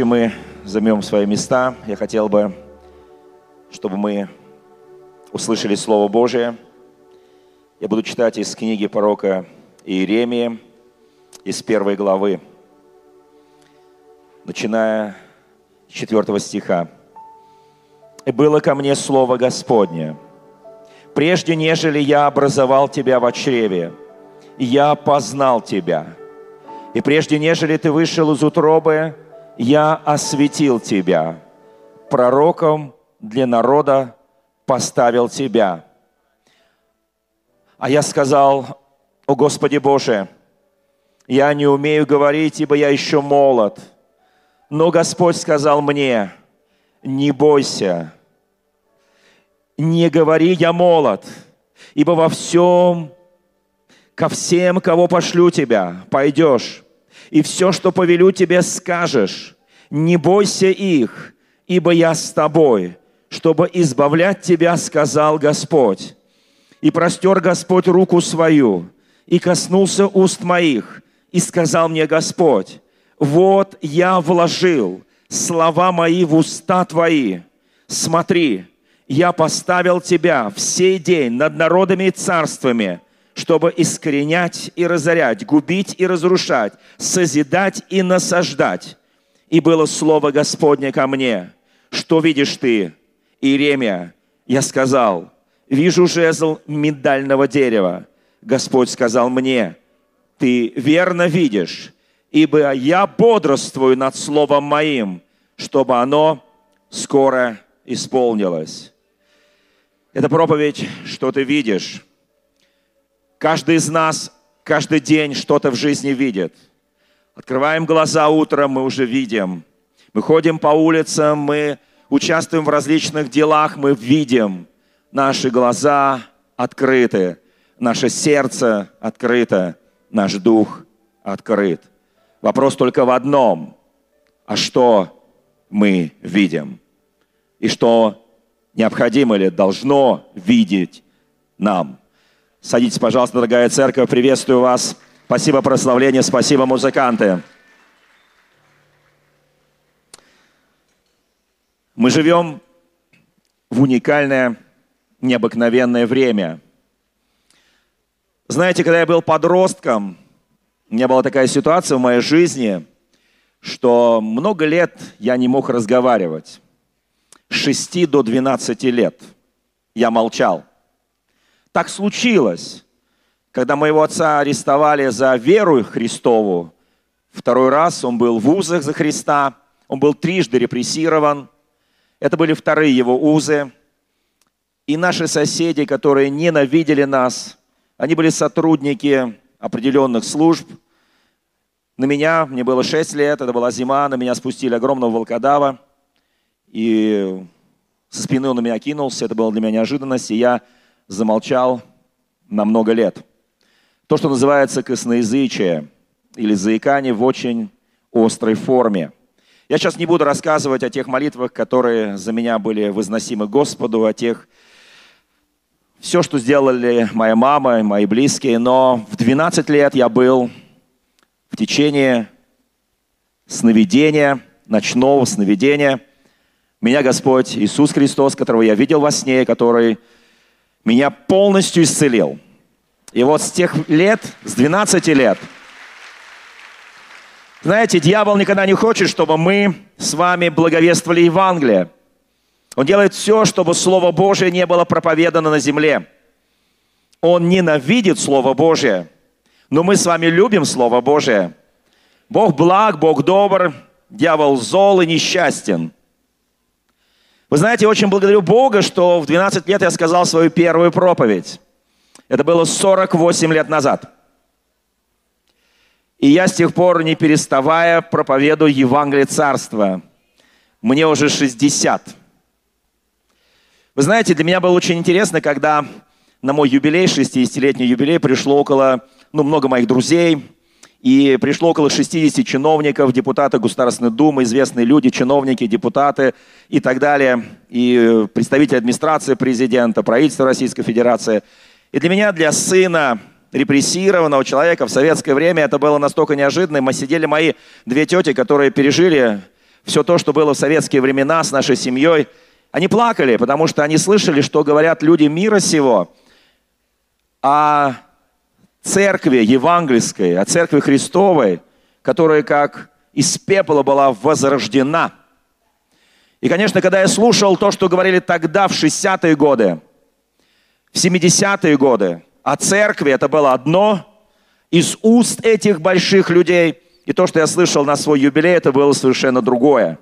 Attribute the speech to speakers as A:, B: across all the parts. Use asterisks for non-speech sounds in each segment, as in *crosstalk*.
A: Чем мы займем свои места, я хотел бы, чтобы мы услышали Слово Божие. Я буду читать из книги пророка Иеремии, из первой главы, начиная с четвертого стиха. «И было ко мне Слово Господне, прежде нежели я образовал тебя в чреве, я познал тебя, и прежде нежели ты вышел из утробы, я осветил тебя, пророком для народа поставил тебя. А я сказал, о Господи Боже, я не умею говорить, ибо я еще молод. Но Господь сказал мне, не бойся, не говори, я молод, ибо во всем, ко всем, кого пошлю тебя, пойдешь, и все, что повелю тебе, скажешь. Не бойся их, ибо я с тобой, чтобы избавлять тебя, сказал Господь. И простер Господь руку свою, и коснулся уст моих, и сказал мне Господь, вот я вложил слова мои в уста твои. Смотри, я поставил тебя в сей день над народами и царствами – чтобы искоренять и разорять, губить и разрушать, созидать и насаждать. И было слово Господне ко мне, что видишь ты, Иеремия? Я сказал, вижу жезл миндального дерева. Господь сказал мне, ты верно видишь, ибо я бодрствую над словом моим, чтобы оно скоро исполнилось. Это проповедь, что ты видишь. Каждый из нас каждый день что-то в жизни видит. Открываем глаза утром, мы уже видим. Мы ходим по улицам, мы участвуем в различных делах, мы видим. Наши глаза открыты, наше сердце открыто, наш дух открыт. Вопрос только в одном. А что мы видим? И что необходимо или должно видеть нам? Садитесь, пожалуйста, дорогая церковь, приветствую вас. Спасибо прославление, спасибо музыканты. Мы живем в уникальное, необыкновенное время. Знаете, когда я был подростком, у меня была такая ситуация в моей жизни, что много лет я не мог разговаривать. С 6 до 12 лет я молчал. Так случилось, когда моего отца арестовали за веру Христову. Второй раз он был в узах за Христа, он был трижды репрессирован. Это были вторые его узы. И наши соседи, которые ненавидели нас, они были сотрудники определенных служб. На меня, мне было 6 лет, это была зима, на меня спустили огромного волкодава. И со спины он на меня кинулся, это было для меня неожиданность. И я замолчал на много лет. То, что называется косноязычие или заикание в очень острой форме. Я сейчас не буду рассказывать о тех молитвах, которые за меня были возносимы Господу, о тех, все, что сделали моя мама и мои близкие, но в 12 лет я был в течение сновидения, ночного сновидения. Меня Господь Иисус Христос, которого я видел во сне, который меня полностью исцелил. И вот с тех лет, с 12 лет, знаете, дьявол никогда не хочет, чтобы мы с вами благовествовали Евангелие. Он делает все, чтобы Слово Божие не было проповедано на земле. Он ненавидит Слово Божие. Но мы с вами любим Слово Божие. Бог благ, Бог добр, дьявол зол и несчастен – вы знаете, очень благодарю Бога, что в 12 лет я сказал свою первую проповедь. Это было 48 лет назад. И я с тех пор, не переставая, проповедую Евангелие Царства. Мне уже 60. Вы знаете, для меня было очень интересно, когда на мой юбилей, 60-летний юбилей, пришло около, ну, много моих друзей, и пришло около 60 чиновников, депутаты Государственной Думы, известные люди, чиновники, депутаты и так далее, и представители администрации президента, правительства Российской Федерации. И для меня, для сына репрессированного человека в советское время это было настолько неожиданно. Мы сидели мои две тети, которые пережили все то, что было в советские времена с нашей семьей, они плакали, потому что они слышали, что говорят люди мира сего о церкви евангельской, о церкви Христовой, которая как из пепла была возрождена. И, конечно, когда я слушал то, что говорили тогда, в 60-е годы, в 70-е годы, о церкви, это было одно, из уст этих больших людей, и то, что я слышал на свой юбилей, это было совершенно другое.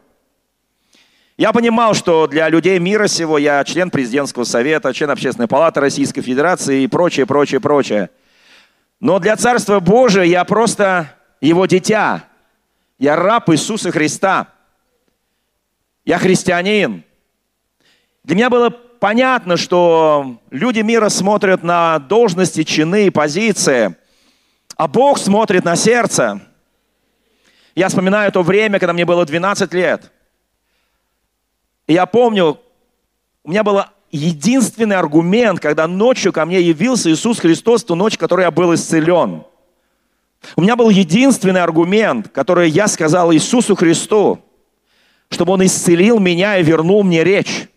A: Я понимал, что для людей мира сего я член президентского совета, член общественной палаты Российской Федерации и прочее, прочее, прочее. Но для Царства Божия я просто его дитя. Я раб Иисуса Христа. Я христианин. Для меня было понятно, что люди мира смотрят на должности, чины и позиции, а Бог смотрит на сердце. Я вспоминаю то время, когда мне было 12 лет. И я помню, у меня был единственный аргумент, когда ночью ко мне явился Иисус Христос, ту ночь, в которой я был исцелен. У меня был единственный аргумент, который я сказал Иисусу Христу, чтобы Он исцелил меня и вернул мне речь.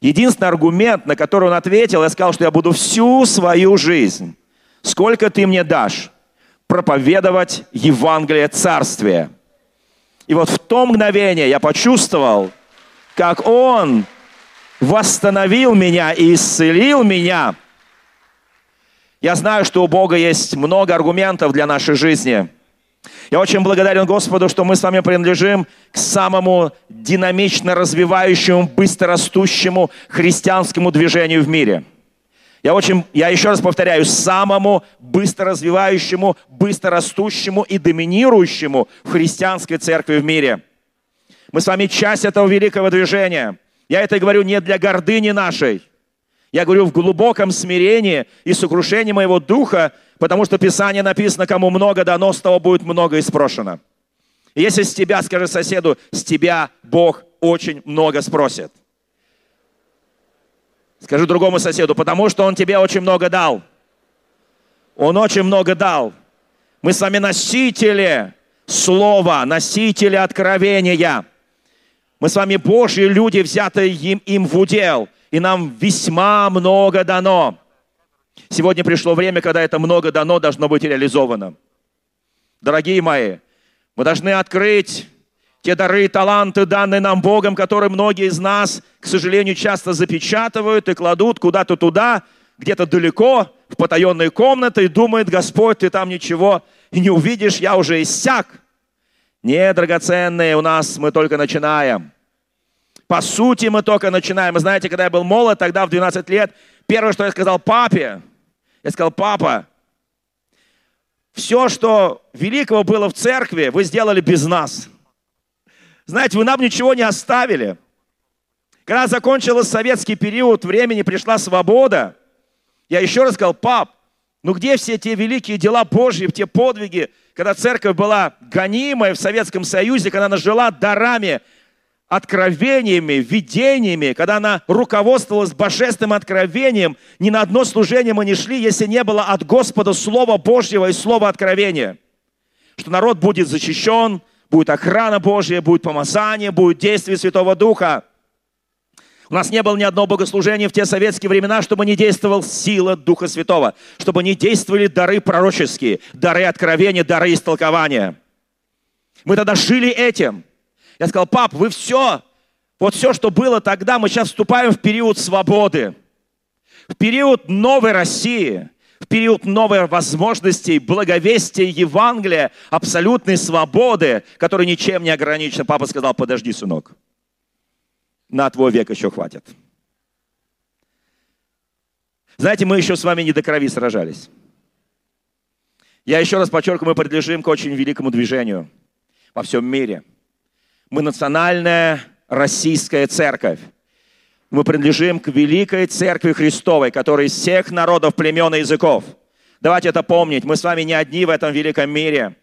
A: Единственный аргумент, на который он ответил, я сказал, что я буду всю свою жизнь, сколько ты мне дашь, проповедовать Евангелие Царствия. И вот в то мгновение я почувствовал, как Он восстановил меня и исцелил меня. Я знаю, что у Бога есть много аргументов для нашей жизни – я очень благодарен Господу, что мы с вами принадлежим к самому динамично развивающему, быстрорастущему христианскому движению в мире. Я, очень, я еще раз повторяю, самому быстро развивающему, быстро растущему и доминирующему в христианской церкви в мире. Мы с вами часть этого великого движения. Я это говорю не для гордыни нашей. Я говорю в глубоком смирении и сокрушении моего духа, Потому что Писание написано, кому много дано, с того будет много и спрошено. И если с тебя, скажи соседу, с тебя Бог очень много спросит. Скажи другому соседу, потому что Он тебе очень много дал. Он очень много дал. Мы с вами носители слова, носители откровения. Мы с вами Божьи люди, взятые им, им в удел. И нам весьма много дано. Сегодня пришло время, когда это много дано, должно быть реализовано. Дорогие мои, мы должны открыть те дары и таланты, данные нам Богом, которые многие из нас, к сожалению, часто запечатывают и кладут куда-то туда, где-то далеко, в потаенные комнаты, и думает, Господь, ты там ничего не увидишь, я уже иссяк. Не, драгоценные, у нас мы только начинаем. По сути, мы только начинаем. Вы знаете, когда я был молод, тогда в 12 лет, первое, что я сказал папе, я сказал, папа, все, что великого было в церкви, вы сделали без нас. Знаете, вы нам ничего не оставили. Когда закончился советский период времени, пришла свобода, я еще раз сказал, пап, ну где все те великие дела Божьи, те подвиги, когда церковь была гонимая в Советском Союзе, когда она жила дарами, откровениями, видениями, когда она руководствовалась божественным откровением, ни на одно служение мы не шли, если не было от Господа Слова Божьего и Слова откровения. Что народ будет защищен, будет охрана Божья, будет помазание, будет действие Святого Духа. У нас не было ни одного богослужения в те советские времена, чтобы не действовал сила Духа Святого, чтобы не действовали дары пророческие, дары откровения, дары истолкования. Мы тогда жили этим – я сказал, пап, вы все, вот все, что было тогда, мы сейчас вступаем в период свободы, в период новой России, в период новой возможностей, благовестия Евангелия, абсолютной свободы, которая ничем не ограничена. Папа сказал, подожди, сынок, на твой век еще хватит. Знаете, мы еще с вами не до крови сражались. Я еще раз подчеркиваю, мы принадлежим к очень великому движению во всем мире – мы национальная российская церковь. Мы принадлежим к великой церкви Христовой, которая из всех народов, племен и языков. Давайте это помнить. Мы с вами не одни в этом великом мире.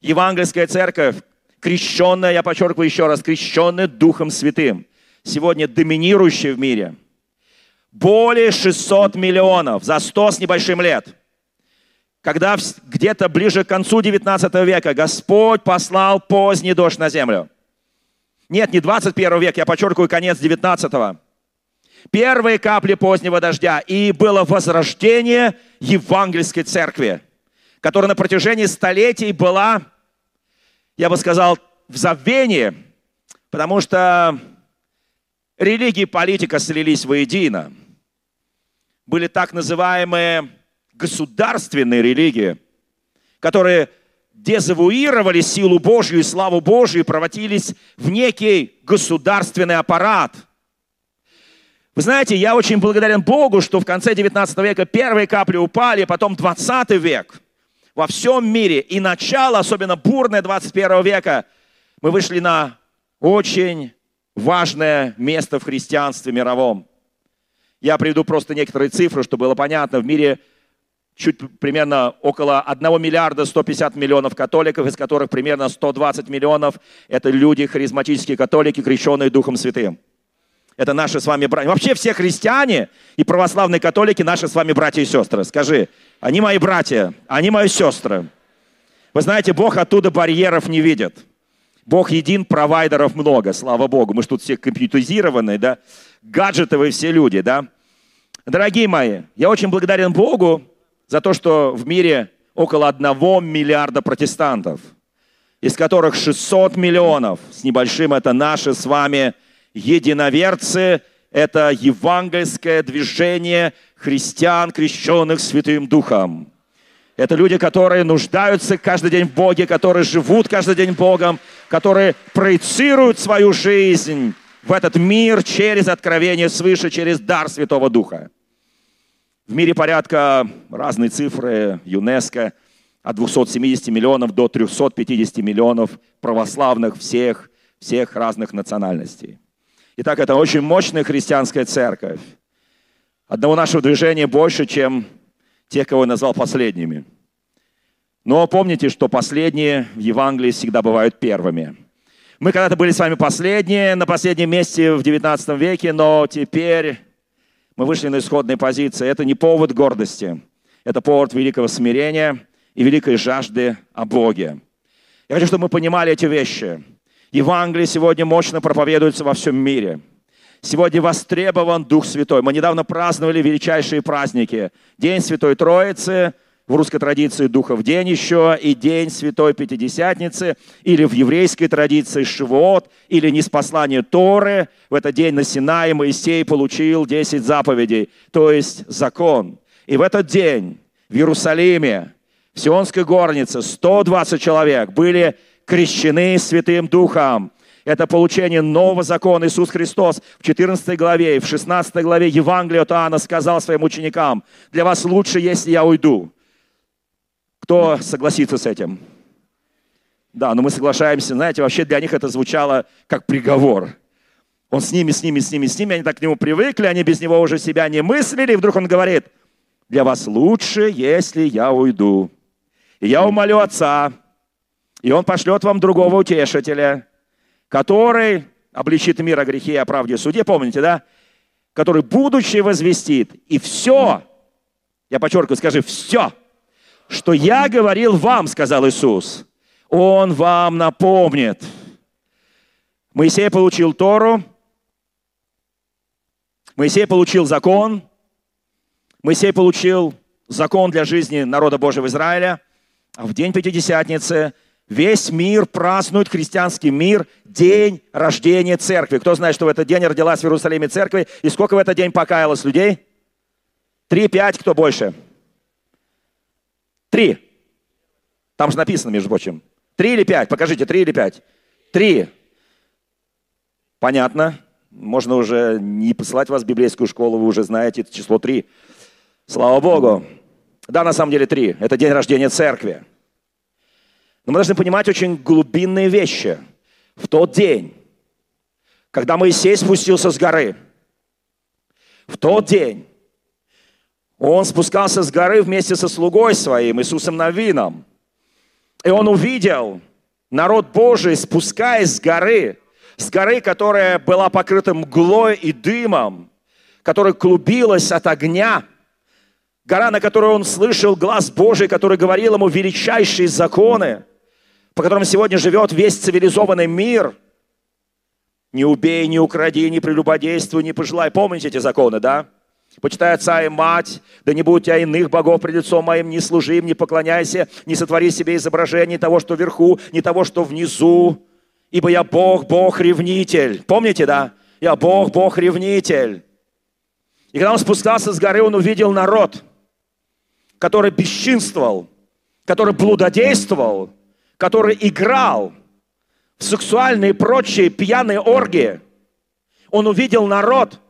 A: Евангельская церковь, крещенная, я подчеркиваю еще раз, крещенная Духом Святым, сегодня доминирующая в мире. Более 600 миллионов за 100 с небольшим лет – когда где-то ближе к концу 19 века Господь послал поздний дождь на землю. Нет, не 21 век, я подчеркиваю конец 19 -го. Первые капли позднего дождя. И было возрождение евангельской церкви, которая на протяжении столетий была, я бы сказал, в забвении, потому что религия и политика слились воедино. Были так называемые государственные религии, которые дезавуировали силу Божью и славу Божью и превратились в некий государственный аппарат. Вы знаете, я очень благодарен Богу, что в конце 19 века первые капли упали, потом 20 век во всем мире и начало, особенно бурное 21 века, мы вышли на очень важное место в христианстве мировом. Я приведу просто некоторые цифры, чтобы было понятно. В мире чуть примерно около 1 миллиарда 150 миллионов католиков, из которых примерно 120 миллионов – это люди, харизматические католики, крещенные Духом Святым. Это наши с вами братья. Вообще все христиане и православные католики наши с вами братья и сестры. Скажи, они мои братья, они мои сестры. Вы знаете, Бог оттуда барьеров не видит. Бог един, провайдеров много, слава Богу. Мы же тут все компьютеризированные, да? Гаджетовые все люди, да? Дорогие мои, я очень благодарен Богу за то, что в мире около одного миллиарда протестантов, из которых 600 миллионов с небольшим это наши с вами единоверцы, это евангельское движение христиан, крещенных Святым Духом. Это люди, которые нуждаются каждый день в Боге, которые живут каждый день Богом, которые проецируют свою жизнь в этот мир через откровение свыше, через дар Святого Духа. В мире порядка разные цифры, ЮНЕСКО, от 270 миллионов до 350 миллионов православных всех, всех разных национальностей. Итак, это очень мощная христианская церковь. Одного нашего движения больше, чем тех, кого я назвал последними. Но помните, что последние в Евангелии всегда бывают первыми. Мы когда-то были с вами последние, на последнем месте в 19 веке, но теперь мы вышли на исходные позиции. Это не повод гордости, это повод великого смирения и великой жажды о Боге. Я хочу, чтобы мы понимали эти вещи. Евангелие сегодня мощно проповедуется во всем мире – Сегодня востребован Дух Святой. Мы недавно праздновали величайшие праздники. День Святой Троицы, в русской традиции Духов день еще, и День Святой Пятидесятницы, или в еврейской традиции Шивот, или неспослание Торы. В этот день на Синае Моисей получил 10 заповедей, то есть закон. И в этот день в Иерусалиме, в Сионской горнице, 120 человек были крещены Святым Духом. Это получение нового закона. Иисус Христос в 14 главе и в 16 главе Евангелия от Иоанна сказал своим ученикам, для вас лучше, если я уйду. Кто согласится с этим? Да, но мы соглашаемся. Знаете, вообще для них это звучало как приговор. Он с ними, с ними, с ними, с ними. Они так к нему привыкли, они без него уже себя не мыслили. И вдруг он говорит, для вас лучше, если я уйду. И я умолю Отца, и Он пошлет вам другого утешителя, который обличит мир о грехе и о правде и суде, помните, да? Который, будучи, возвестит, и все, я подчеркиваю, скажи, все, что я говорил вам, сказал Иисус, Он вам напомнит. Моисей получил Тору, Моисей получил закон, Моисей получил закон для жизни народа Божьего Израиля, а в день Пятидесятницы – Весь мир празднует, христианский мир, день рождения церкви. Кто знает, что в этот день родилась в Иерусалиме церковь? И сколько в этот день покаялось людей? Три, пять, кто больше? Три. Там же написано, между прочим. Три или пять? Покажите, три или пять? Три. Понятно. Можно уже не посылать вас в библейскую школу, вы уже знаете это число три. Слава Богу. Да, на самом деле три. Это день рождения церкви. Но мы должны понимать очень глубинные вещи. В тот день, когда Моисей спустился с горы, в тот день он спускался с горы вместе со слугой своим, Иисусом Навином. И он увидел народ Божий, спускаясь с горы, с горы, которая была покрыта мглой и дымом, которая клубилась от огня, гора, на которой он слышал глаз Божий, который говорил ему величайшие законы – по которым сегодня живет весь цивилизованный мир. Не убей, не укради, не прелюбодействуй, не пожелай. Помните эти законы, да? Почитай отца и мать, да не будь у тебя иных богов пред лицом моим, не служи им, не поклоняйся, не сотвори себе изображение того, что вверху, не того, что внизу. Ибо я Бог, Бог-ревнитель. Помните, да? Я Бог, Бог-ревнитель. И когда он спускался с горы, он увидел народ, который бесчинствовал, который блудодействовал, который играл в сексуальные и прочие пьяные оргии. Он увидел народ.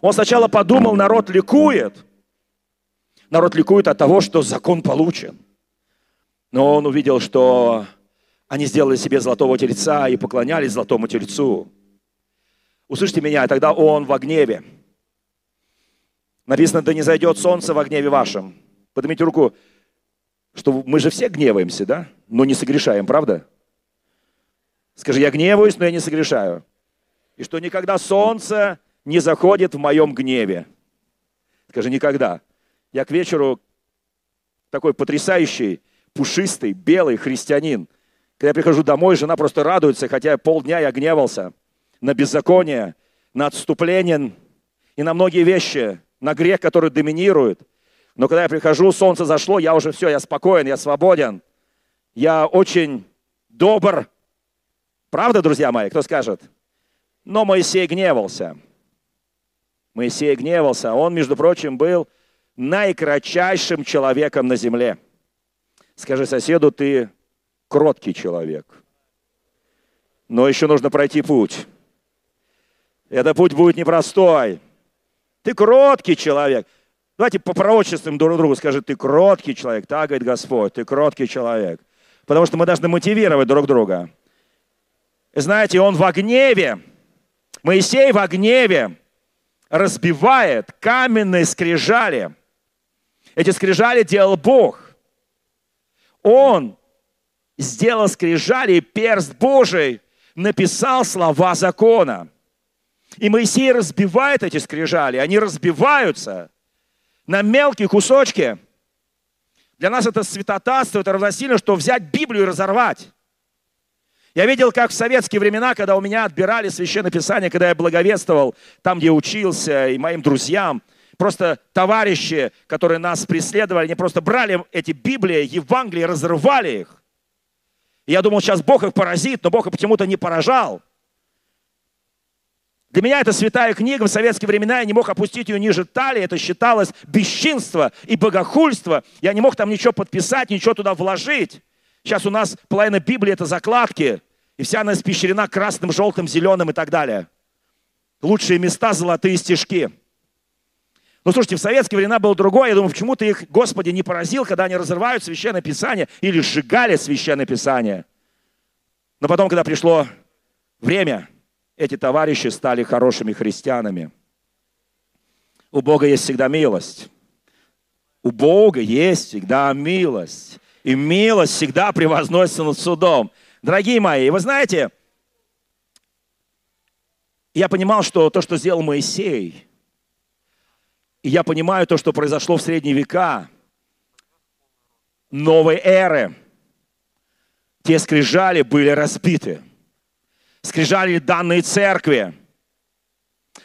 A: Он сначала подумал, народ ликует. Народ ликует от того, что закон получен. Но он увидел, что они сделали себе золотого тельца и поклонялись золотому тельцу. Услышьте меня, тогда он во гневе. Написано, да не зайдет солнце во гневе вашем. Поднимите руку, что мы же все гневаемся, да? Но не согрешаем, правда? Скажи, я гневаюсь, но я не согрешаю. И что никогда солнце не заходит в моем гневе. Скажи, никогда. Я к вечеру такой потрясающий, пушистый, белый христианин. Когда я прихожу домой, жена просто радуется, хотя полдня я гневался на беззаконие, на отступление и на многие вещи, на грех, который доминирует. Но когда я прихожу, солнце зашло, я уже все, я спокоен, я свободен. Я очень добр, Правда, друзья мои, кто скажет? Но Моисей гневался. Моисей гневался. Он, между прочим, был наикратчайшим человеком на земле. Скажи соседу, ты кроткий человек. Но еще нужно пройти путь. Этот путь будет непростой. Ты кроткий человек. Давайте по пророчествам друг другу скажи, ты кроткий человек. Так говорит Господь, ты кроткий человек. Потому что мы должны мотивировать друг друга. Знаете, он в гневе, Моисей в гневе разбивает каменные скрижали. Эти скрижали делал Бог. Он сделал скрижали, перст Божий написал слова закона. И Моисей разбивает эти скрижали, они разбиваются на мелкие кусочки. Для нас это святотатство, это равносильно, что взять Библию и разорвать. Я видел, как в советские времена, когда у меня отбирали священное писание, когда я благовествовал там, где учился, и моим друзьям, просто товарищи, которые нас преследовали, они просто брали эти Библии, Евангелия, разрывали их. И я думал, сейчас Бог их поразит, но Бог их почему-то не поражал. Для меня это святая книга. В советские времена я не мог опустить ее ниже талии. Это считалось бесчинство и богохульство. Я не мог там ничего подписать, ничего туда вложить. Сейчас у нас половина Библии – это закладки, и вся она испещрена красным, желтым, зеленым и так далее. Лучшие места – золотые стежки. Но слушайте, в советские времена было другое. Я думаю, почему ты их, Господи, не поразил, когда они разрывают Священное Писание или сжигали Священное Писание. Но потом, когда пришло время, эти товарищи стали хорошими христианами. У Бога есть всегда милость. У Бога есть всегда милость и милость всегда превозносится над судом. Дорогие мои, вы знаете, я понимал, что то, что сделал Моисей, и я понимаю то, что произошло в средние века, новой эры, те скрижали были разбиты. Скрижали данные церкви –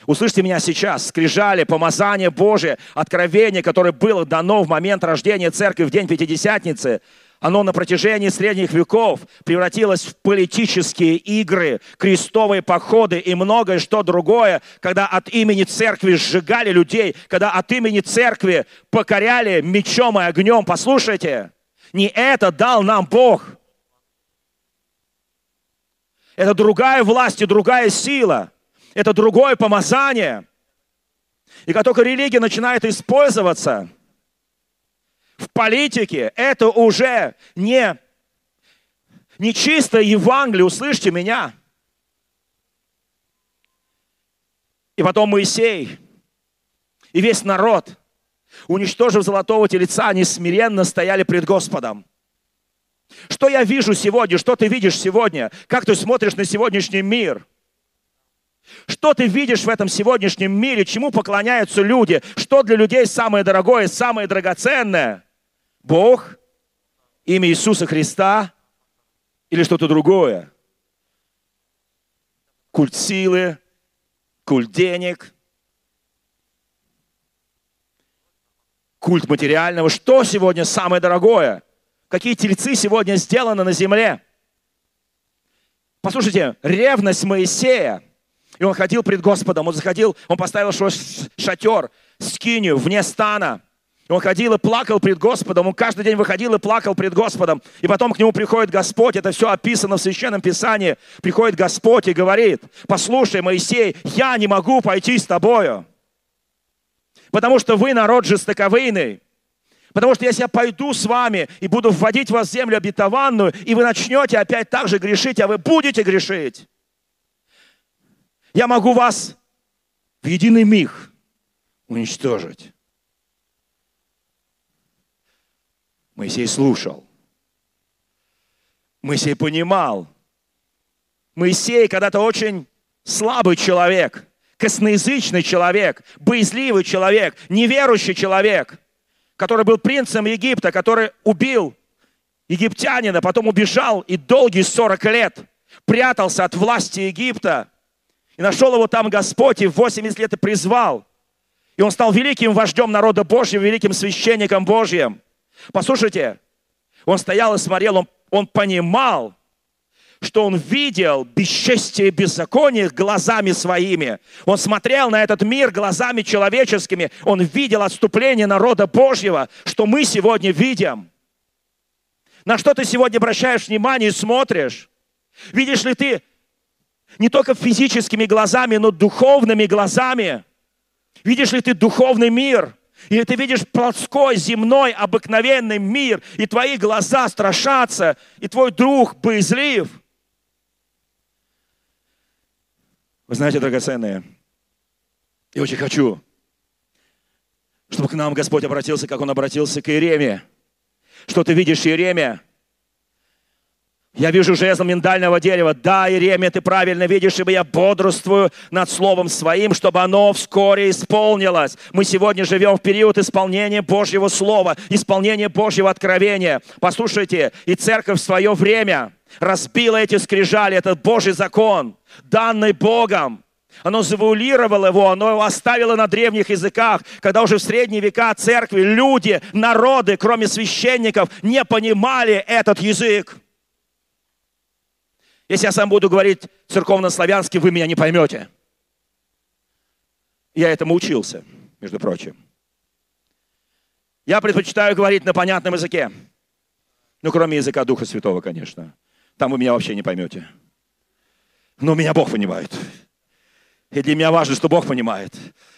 A: Услышьте меня сейчас. Скрижали, помазание Божие, откровение, которое было дано в момент рождения церкви в день Пятидесятницы, оно на протяжении средних веков превратилось в политические игры, крестовые походы и многое что другое, когда от имени церкви сжигали людей, когда от имени церкви покоряли мечом и огнем. Послушайте, не это дал нам Бог. Это другая власть и другая сила – это другое помазание. И как только религия начинает использоваться в политике, это уже не, не чистое Евангелие, услышьте меня. И потом Моисей и весь народ, уничтожив золотого телеца, они смиренно стояли пред Господом. Что я вижу сегодня? Что ты видишь сегодня? Как ты смотришь на сегодняшний мир? Что ты видишь в этом сегодняшнем мире? Чему поклоняются люди? Что для людей самое дорогое, самое драгоценное? Бог, имя Иисуса Христа или что-то другое? культ силы, культ денег, культ материального. Что сегодня самое дорогое? Какие тельцы сегодня сделаны на земле? Послушайте, ревность Моисея, и он ходил пред Господом, он заходил, он поставил свой шатер, скинию вне стана, и он ходил и плакал пред Господом, он каждый день выходил и плакал пред Господом. И потом к нему приходит Господь, это все описано в Священном Писании. Приходит Господь и говорит, послушай, Моисей, я не могу пойти с тобою, потому что вы народ жестоковыйный. Потому что если я пойду с вами и буду вводить вас в землю обетованную, и вы начнете опять так же грешить, а вы будете грешить, я могу вас в единый миг уничтожить. Моисей слушал. Моисей понимал. Моисей когда-то очень слабый человек, косноязычный человек, боязливый человек, неверующий человек – который был принцем Египта, который убил египтянина, потом убежал и долгие 40 лет прятался от власти Египта. И нашел его там Господь, и в 80 лет и призвал. И он стал великим вождем народа Божьего, великим священником Божьим. Послушайте, он стоял и смотрел, он, он понимал, что он видел бесчестие и беззаконие глазами своими. Он смотрел на этот мир глазами человеческими. Он видел отступление народа Божьего, что мы сегодня видим. На что ты сегодня обращаешь внимание и смотришь? Видишь ли ты не только физическими глазами, но духовными глазами? Видишь ли ты духовный мир? Или ты видишь плотской, земной, обыкновенный мир, и твои глаза страшатся, и твой друг боязлив – Вы знаете, драгоценные, я очень хочу, чтобы к нам Господь обратился, как Он обратился к Иереме. Что ты видишь, Иеремия? Я вижу жезл миндального дерева. Да, Иеремия, ты правильно видишь, ибо я бодрствую над словом своим, чтобы оно вскоре исполнилось. Мы сегодня живем в период исполнения Божьего слова, исполнения Божьего откровения. Послушайте, и церковь в свое время разбила эти скрижали, этот Божий закон данный Богом. Оно завуалировало его, оно его оставило на древних языках, когда уже в средние века церкви люди, народы, кроме священников, не понимали этот язык. Если я сам буду говорить церковно-славянски, вы меня не поймете. Я этому учился, между прочим. Я предпочитаю говорить на понятном языке. Ну, кроме языка Духа Святого, конечно. Там вы меня вообще не поймете. Но меня Бог понимает. И для меня важно, что Бог понимает.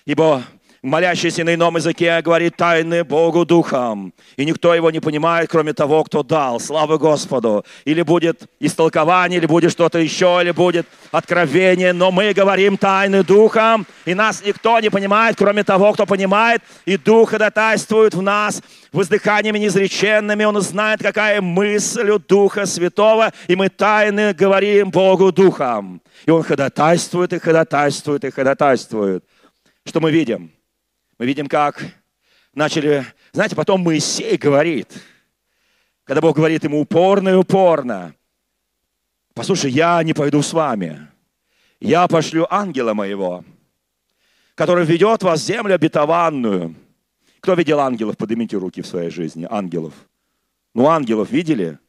A: Ибо молящийся на ином языке говорит тайны Богу Духом. И никто его не понимает, кроме того, кто дал. Слава Господу. Или будет истолкование, или будет что-то еще, или будет откровение. Но мы говорим тайны Духом, и нас никто не понимает, кроме того, кто понимает. И Дух ходатайствует в нас воздыханиями неизреченными. Он знает, какая мысль у Духа Святого, и мы тайны говорим Богу Духом. И Он ходатайствует, и ходатайствует, и ходатайствует. Что мы видим? Мы видим, как начали... Знаете, потом Моисей говорит, когда Бог говорит ему упорно и упорно, послушай, я не пойду с вами. Я пошлю ангела моего, который ведет вас в землю обетованную. Кто видел ангелов? Поднимите руки в своей жизни. Ангелов. Ну, ангелов видели?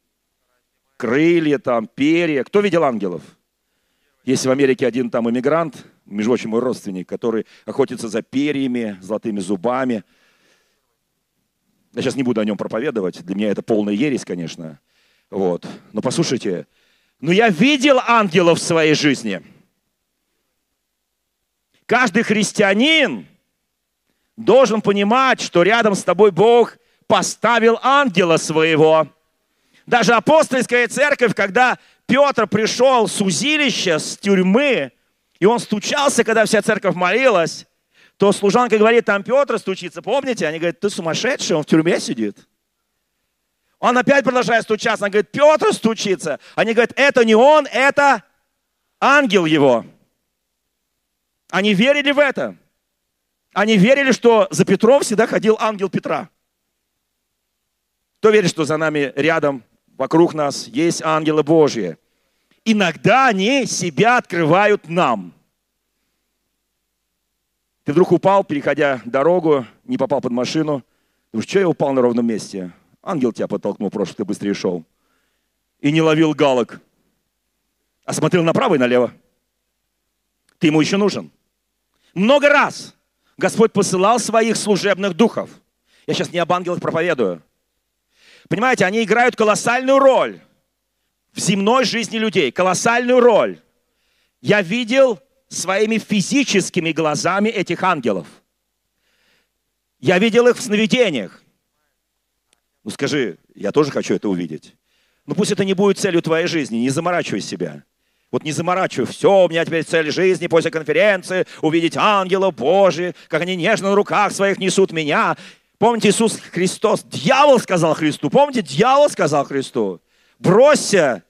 A: Крылья там, перья. Кто видел ангелов? Есть в Америке один там иммигрант, между прочим, мой родственник, который охотится за перьями, золотыми зубами. Я сейчас не буду о нем проповедовать, для меня это полная ересь, конечно. Вот. Но послушайте, но я видел ангелов в своей жизни. Каждый христианин должен понимать, что рядом с тобой Бог поставил ангела своего. Даже апостольская церковь, когда Петр пришел с узилища, с тюрьмы, и он стучался, когда вся церковь молилась, то служанка говорит, там Петр стучится, помните? Они говорят, ты сумасшедший, он в тюрьме сидит. Он опять продолжает стучаться, он говорит, Петр стучится. Они говорят, это не он, это ангел его. Они верили в это. Они верили, что за Петром всегда ходил ангел Петра. Кто верит, что за нами рядом, вокруг нас есть ангелы Божьи? Иногда они себя открывают нам. Ты вдруг упал, переходя дорогу, не попал под машину. Думаешь, что я упал на ровном месте? Ангел тебя подтолкнул просто, ты быстрее шел. И не ловил галок, а смотрел направо и налево. Ты ему еще нужен. Много раз Господь посылал своих служебных духов. Я сейчас не об ангелах проповедую. Понимаете, они играют колоссальную роль в земной жизни людей, колоссальную роль. Я видел своими физическими глазами этих ангелов. Я видел их в сновидениях. Ну скажи, я тоже хочу это увидеть. Ну пусть это не будет целью твоей жизни, не заморачивай себя. Вот не заморачивай, все, у меня теперь цель жизни после конференции, увидеть ангелов Божьих, как они нежно на руках своих несут меня. Помните, Иисус Христос, дьявол сказал Христу, помните, дьявол сказал Христу, бросься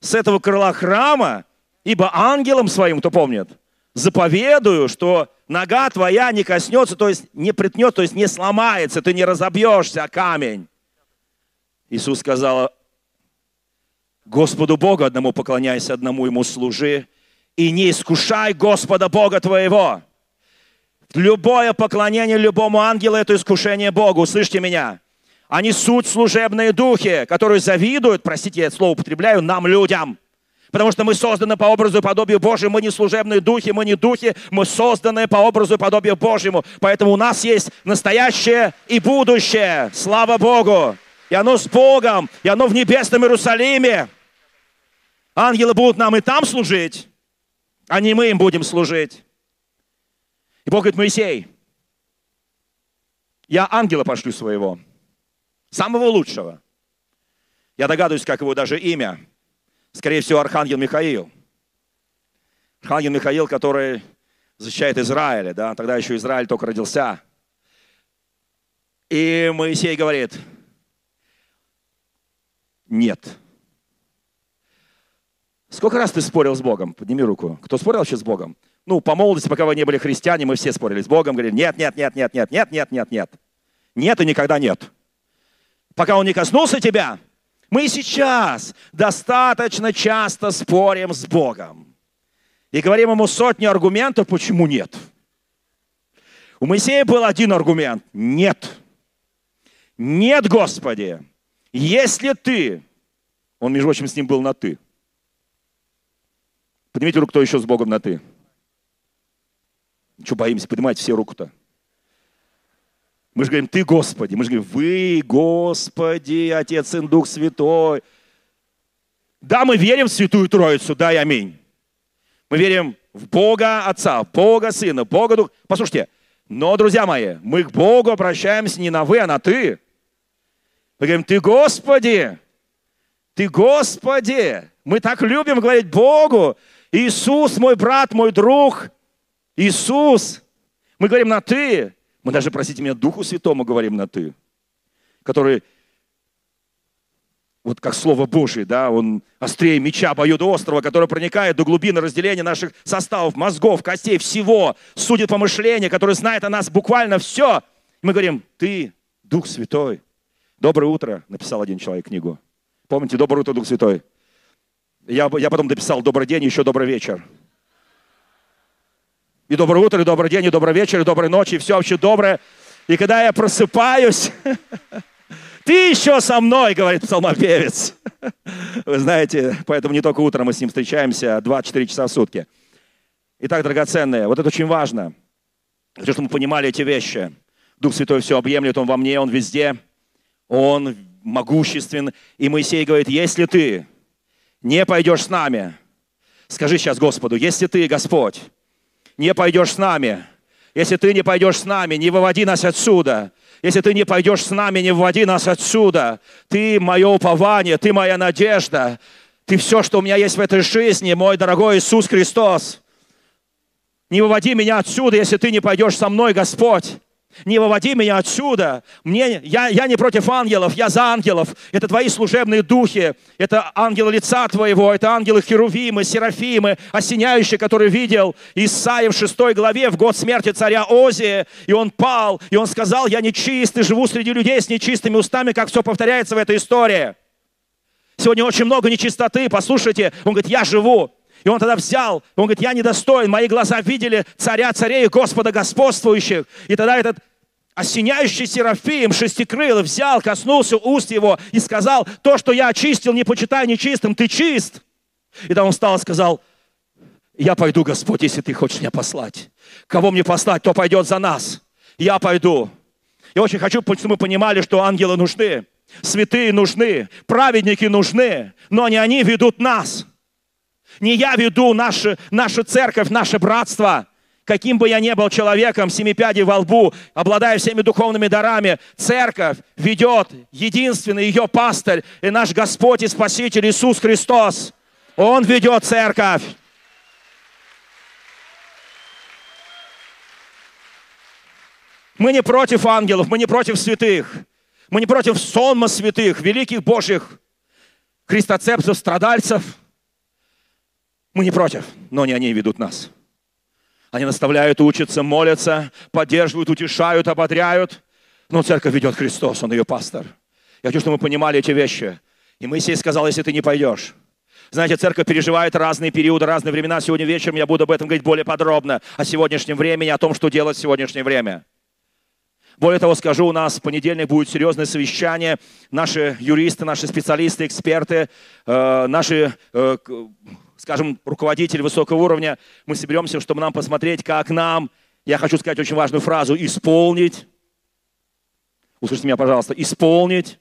A: с этого крыла храма, ибо ангелом своим, кто помнит, заповедую, что нога твоя не коснется, то есть не притнет, то есть не сломается, ты не разобьешься о камень. Иисус сказал, Господу Богу одному поклоняйся, одному Ему служи, и не искушай Господа Бога твоего. Любое поклонение любому ангелу – это искушение Богу. Слышите меня? Они суть служебные духи, которые завидуют, простите, я это слово употребляю, нам, людям. Потому что мы созданы по образу и подобию Божьему. Мы не служебные духи, мы не духи, мы созданы по образу и подобию Божьему. Поэтому у нас есть настоящее и будущее. Слава Богу! И оно с Богом, и оно в небесном Иерусалиме. Ангелы будут нам и там служить, а не мы им будем служить. И Бог говорит, Моисей, я ангела пошлю своего, самого лучшего. Я догадываюсь, как его даже имя. Скорее всего, Архангел Михаил. Архангел Михаил, который защищает Израиль, да, тогда еще Израиль только родился. И Моисей говорит, нет. Сколько раз ты спорил с Богом? Подними руку. Кто спорил вообще с Богом? Ну, по молодости, пока вы не были христиане, мы все спорили с Богом, говорили, нет, нет, нет, нет, нет, нет, нет, нет, нет. Нет и никогда нет. Пока Он не коснулся тебя, мы сейчас достаточно часто спорим с Богом. И говорим ему сотни аргументов, почему нет. У Моисея был один аргумент. Нет. Нет, Господи. Если ты, он, между прочим, с ним был на ты. Поднимите руку, кто еще с Богом на ты. Что боимся? Поднимайте все руку-то. Мы же говорим, ты Господи. Мы же говорим, вы Господи, Отец, Сын, Дух Святой. Да, мы верим в Святую Троицу, да и аминь. Мы верим в Бога Отца, в Бога Сына, в Бога Духа. Послушайте, но, друзья мои, мы к Богу обращаемся не на вы, а на ты. Мы говорим, ты Господи, ты Господи. Мы так любим говорить Богу. Иисус, мой брат, мой друг. Иисус. Мы говорим на ты. Мы даже, простите меня, Духу Святому говорим на «ты», который, вот как Слово Божие, да, он острее меча острова, который проникает до глубины разделения наших составов, мозгов, костей, всего, судит помышления, который знает о нас буквально все. Мы говорим, ты, Дух Святой. Доброе утро, написал один человек книгу. Помните, доброе утро, Дух Святой. Я, я потом дописал добрый день, еще добрый вечер. И доброе утро, и добрый день, и добрый вечер, и доброй ночи, и все вообще доброе. И когда я просыпаюсь, *laughs* ты еще со мной, говорит псалмопевец. *laughs* Вы знаете, поэтому не только утром мы с ним встречаемся, 24 часа в сутки. Итак, драгоценные, вот это очень важно. Хочу, чтобы мы понимали эти вещи. Дух Святой все объемлет, Он во мне, Он везде. Он могуществен. И Моисей говорит, если ты не пойдешь с нами, скажи сейчас Господу, если ты, Господь, не пойдешь с нами, если ты не пойдешь с нами, не выводи нас отсюда. Если ты не пойдешь с нами, не выводи нас отсюда. Ты мое упование, ты моя надежда. Ты все, что у меня есть в этой жизни, мой дорогой Иисус Христос. Не выводи меня отсюда, если ты не пойдешь со мной, Господь. Не выводи меня отсюда. Мне, я, я не против ангелов, я за ангелов. Это твои служебные духи. Это ангелы лица твоего, это ангелы Херувимы, Серафимы, осеняющие, который видел Исаия в шестой главе в год смерти царя Озия. И он пал, и он сказал, я нечист, и живу среди людей с нечистыми устами, как все повторяется в этой истории. сегодня очень много нечистоты, послушайте. Он говорит, я живу. И он тогда взял, он говорит, я недостоин, мои глаза видели царя царей и Господа господствующих. И тогда этот осеняющий Серафим, шестикрылый, взял, коснулся уст его и сказал, то, что я очистил, не почитай нечистым, ты чист. И тогда он встал и сказал, я пойду, Господь, если ты хочешь меня послать. Кого мне послать, то пойдет за нас. Я пойду. Я очень хочу, чтобы мы понимали, что ангелы нужны, святые нужны, праведники нужны, но не они ведут нас. Не я веду нашу, нашу церковь, наше братство. Каким бы я ни был человеком, семи пядей во лбу, обладая всеми духовными дарами, церковь ведет единственный ее пастырь и наш Господь и Спаситель Иисус Христос. Он ведет церковь. Мы не против ангелов, мы не против святых. Мы не против сонма святых, великих Божьих, христоцепцев, страдальцев. Мы не против, но не они ведут нас. Они наставляют, учатся, молятся, поддерживают, утешают, ободряют. Но церковь ведет Христос, Он ее пастор. Я хочу, чтобы мы понимали эти вещи. И Моисей сказал, если ты не пойдешь. Знаете, церковь переживает разные периоды, разные времена. Сегодня вечером я буду об этом говорить более подробно, о сегодняшнем времени, о том, что делать в сегодняшнее время. Более того, скажу, у нас в понедельник будет серьезное совещание. Наши юристы, наши специалисты, эксперты, э, наши, э, скажем, руководители высокого уровня, мы соберемся, чтобы нам посмотреть, как нам, я хочу сказать очень важную фразу, исполнить, услышите меня, пожалуйста, исполнить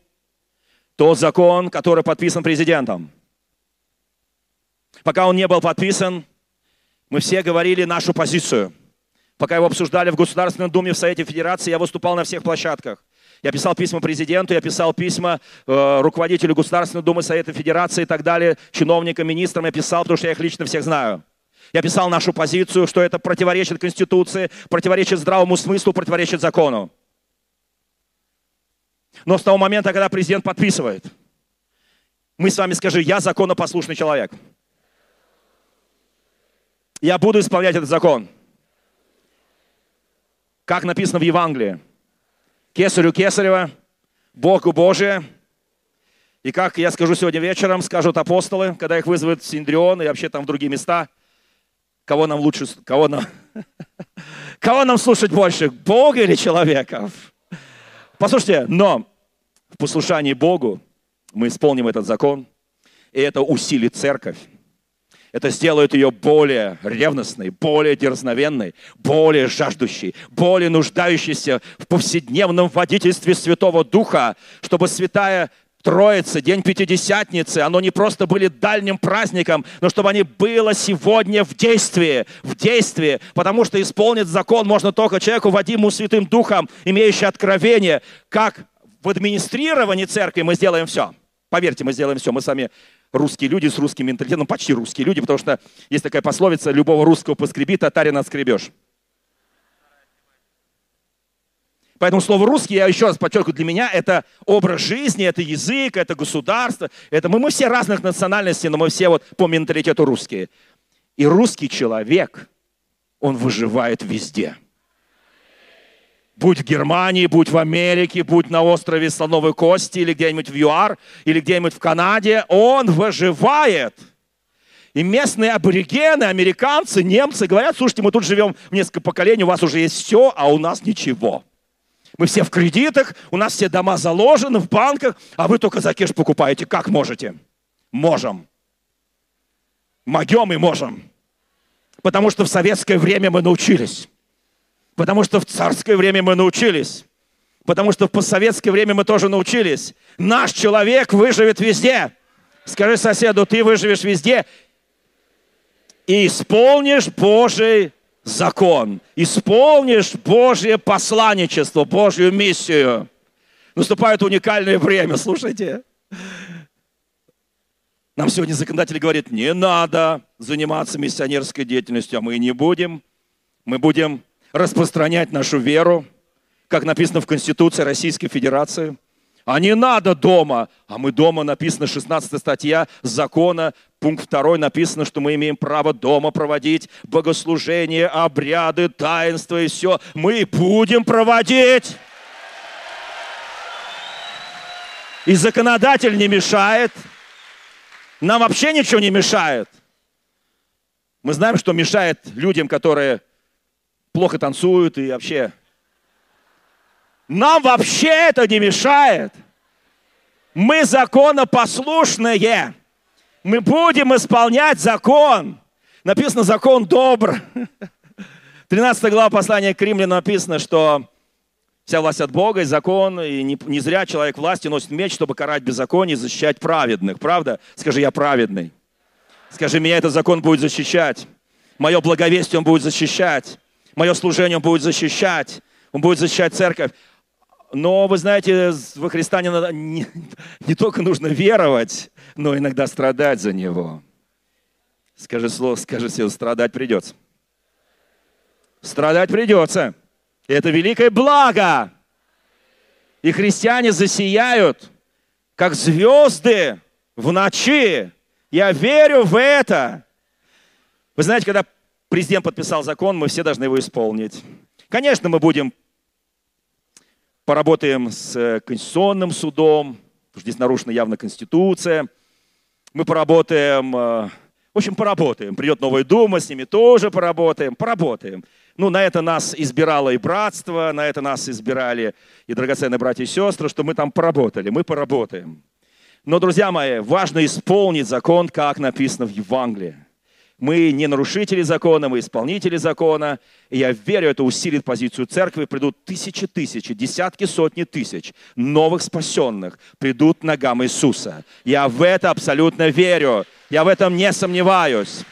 A: тот закон, который подписан президентом. Пока он не был подписан, мы все говорили нашу позицию – Пока его обсуждали в Государственном Думе в Совете Федерации, я выступал на всех площадках. Я писал письма президенту, я писал письма э, руководителю Государственной Думы, Совета Федерации и так далее, чиновникам, министрам. Я писал, потому что я их лично всех знаю. Я писал нашу позицию, что это противоречит Конституции, противоречит здравому смыслу, противоречит закону. Но с того момента, когда президент подписывает, мы с вами скажи, я законопослушный человек. Я буду исполнять этот закон. Как написано в Евангелии. Кесарю Кесарева, Богу Божие. И как я скажу сегодня вечером, скажут апостолы, когда их вызовут в Синдрион и вообще там в другие места, кого нам лучше, кого нам, *laughs* кого нам слушать больше, Бога или человеков? Послушайте, но в послушании Богу мы исполним этот закон, и это усилит церковь. Это сделает ее более ревностной, более дерзновенной, более жаждущей, более нуждающейся в повседневном водительстве Святого Духа, чтобы Святая Троица, День Пятидесятницы, оно не просто были дальним праздником, но чтобы они было сегодня в действии, в действии, потому что исполнить закон можно только человеку, водимому Святым Духом, имеющий откровение, как в администрировании церкви мы сделаем все. Поверьте, мы сделаем все. Мы сами русские люди с русским менталитетом, ну, почти русские люди, потому что есть такая пословица, любого русского поскреби, татарина отскребешь. Поэтому слово «русский», я еще раз подчеркиваю, для меня это образ жизни, это язык, это государство. Это мы, мы все разных национальностей, но мы все вот по менталитету русские. И русский человек, он выживает везде – Будь в Германии, будь в Америке, будь на острове Слоновой Кости или где-нибудь в ЮАР, или где-нибудь в Канаде, он выживает. И местные аборигены, американцы, немцы говорят, слушайте, мы тут живем несколько поколений, у вас уже есть все, а у нас ничего. Мы все в кредитах, у нас все дома заложены в банках, а вы только за кеш покупаете. Как можете? Можем. Могем и можем. Потому что в советское время мы научились. Потому что в царское время мы научились. Потому что в постсоветское время мы тоже научились. Наш человек выживет везде. Скажи соседу, ты выживешь везде и исполнишь Божий закон, исполнишь Божье посланничество, Божью миссию. Наступает уникальное время, слушайте. Нам сегодня законодатель говорит, не надо заниматься миссионерской деятельностью, а мы не будем. Мы будем распространять нашу веру, как написано в Конституции Российской Федерации. А не надо дома. А мы дома, написано 16 статья закона, пункт 2 написано, что мы имеем право дома проводить богослужения, обряды, таинства и все. Мы будем проводить. И законодатель не мешает. Нам вообще ничего не мешает. Мы знаем, что мешает людям, которые плохо танцуют и вообще. Нам вообще это не мешает. Мы законопослушные. Мы будем исполнять закон. Написано, закон добр. *laughs* 13 глава послания к римлянам написано, что вся власть от Бога и закон, и не, не зря человек власти носит меч, чтобы карать беззаконие и защищать праведных. Правда? Скажи, я праведный. Скажи, меня этот закон будет защищать. Мое благовестие он будет защищать. Мое служение он будет защищать. Он будет защищать церковь. Но, вы знаете, во Христа не, надо, не, не только нужно веровать, но иногда страдать за Него. Скажи слово, скажи себе, страдать придется. Страдать придется. И это великое благо. И христиане засияют, как звезды в ночи. Я верю в это. Вы знаете, когда президент подписал закон, мы все должны его исполнить. Конечно, мы будем поработаем с э, Конституционным судом, потому что здесь нарушена явно Конституция. Мы поработаем, э, в общем, поработаем. Придет новая дума, с ними тоже поработаем, поработаем. Ну, на это нас избирало и братство, на это нас избирали и драгоценные братья и сестры, что мы там поработали, мы поработаем. Но, друзья мои, важно исполнить закон, как написано в Евангелии. Мы не нарушители закона, мы исполнители закона. И я верю, это усилит позицию церкви. Придут тысячи тысячи, десятки, сотни тысяч новых спасенных придут ногам Иисуса. Я в это абсолютно верю. Я в этом не сомневаюсь.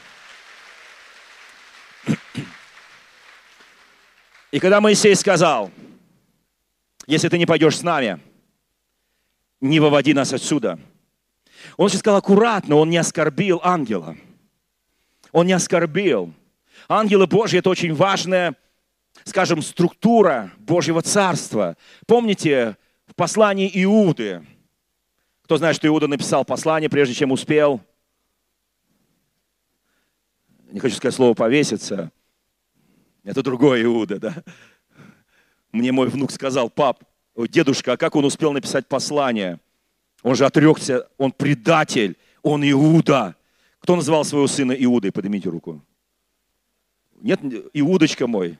A: И когда Моисей сказал, если ты не пойдешь с нами, не выводи нас отсюда. Он сейчас сказал аккуратно, он не оскорбил ангела – он не оскорбил. Ангелы Божьи – это очень важная, скажем, структура Божьего Царства. Помните в послании Иуды? Кто знает, что Иуда написал послание, прежде чем успел? Не хочу сказать слово «повеситься». Это другой Иуда, да? Мне мой внук сказал, пап, дедушка, а как он успел написать послание? Он же отрекся, он предатель, он Иуда. Кто называл своего сына Иудой? Поднимите руку. Нет, Иудочка мой.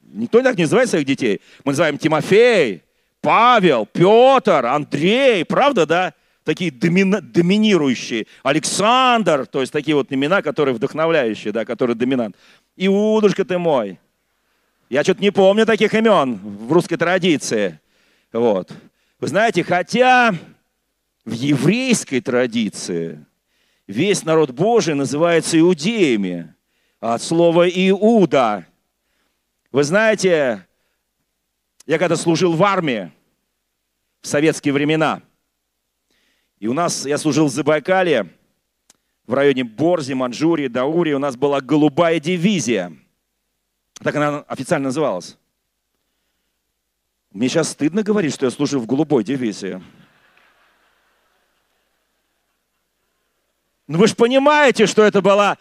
A: Никто так не называет своих детей. Мы называем Тимофей, Павел, Петр, Андрей. Правда, да? Такие домина, доминирующие. Александр. То есть такие вот имена, которые вдохновляющие, да, которые доминант. Иудушка ты мой. Я что-то не помню таких имен в русской традиции. Вот. Вы знаете, хотя в еврейской традиции весь народ Божий называется иудеями, от слова «иуда». Вы знаете, я когда служил в армии в советские времена, и у нас, я служил в Забайкале, в районе Борзи, Манчжурии, Даурии, у нас была голубая дивизия. Так она официально называлась. Мне сейчас стыдно говорить, что я служил в голубой дивизии. Ну, вы же понимаете, что это была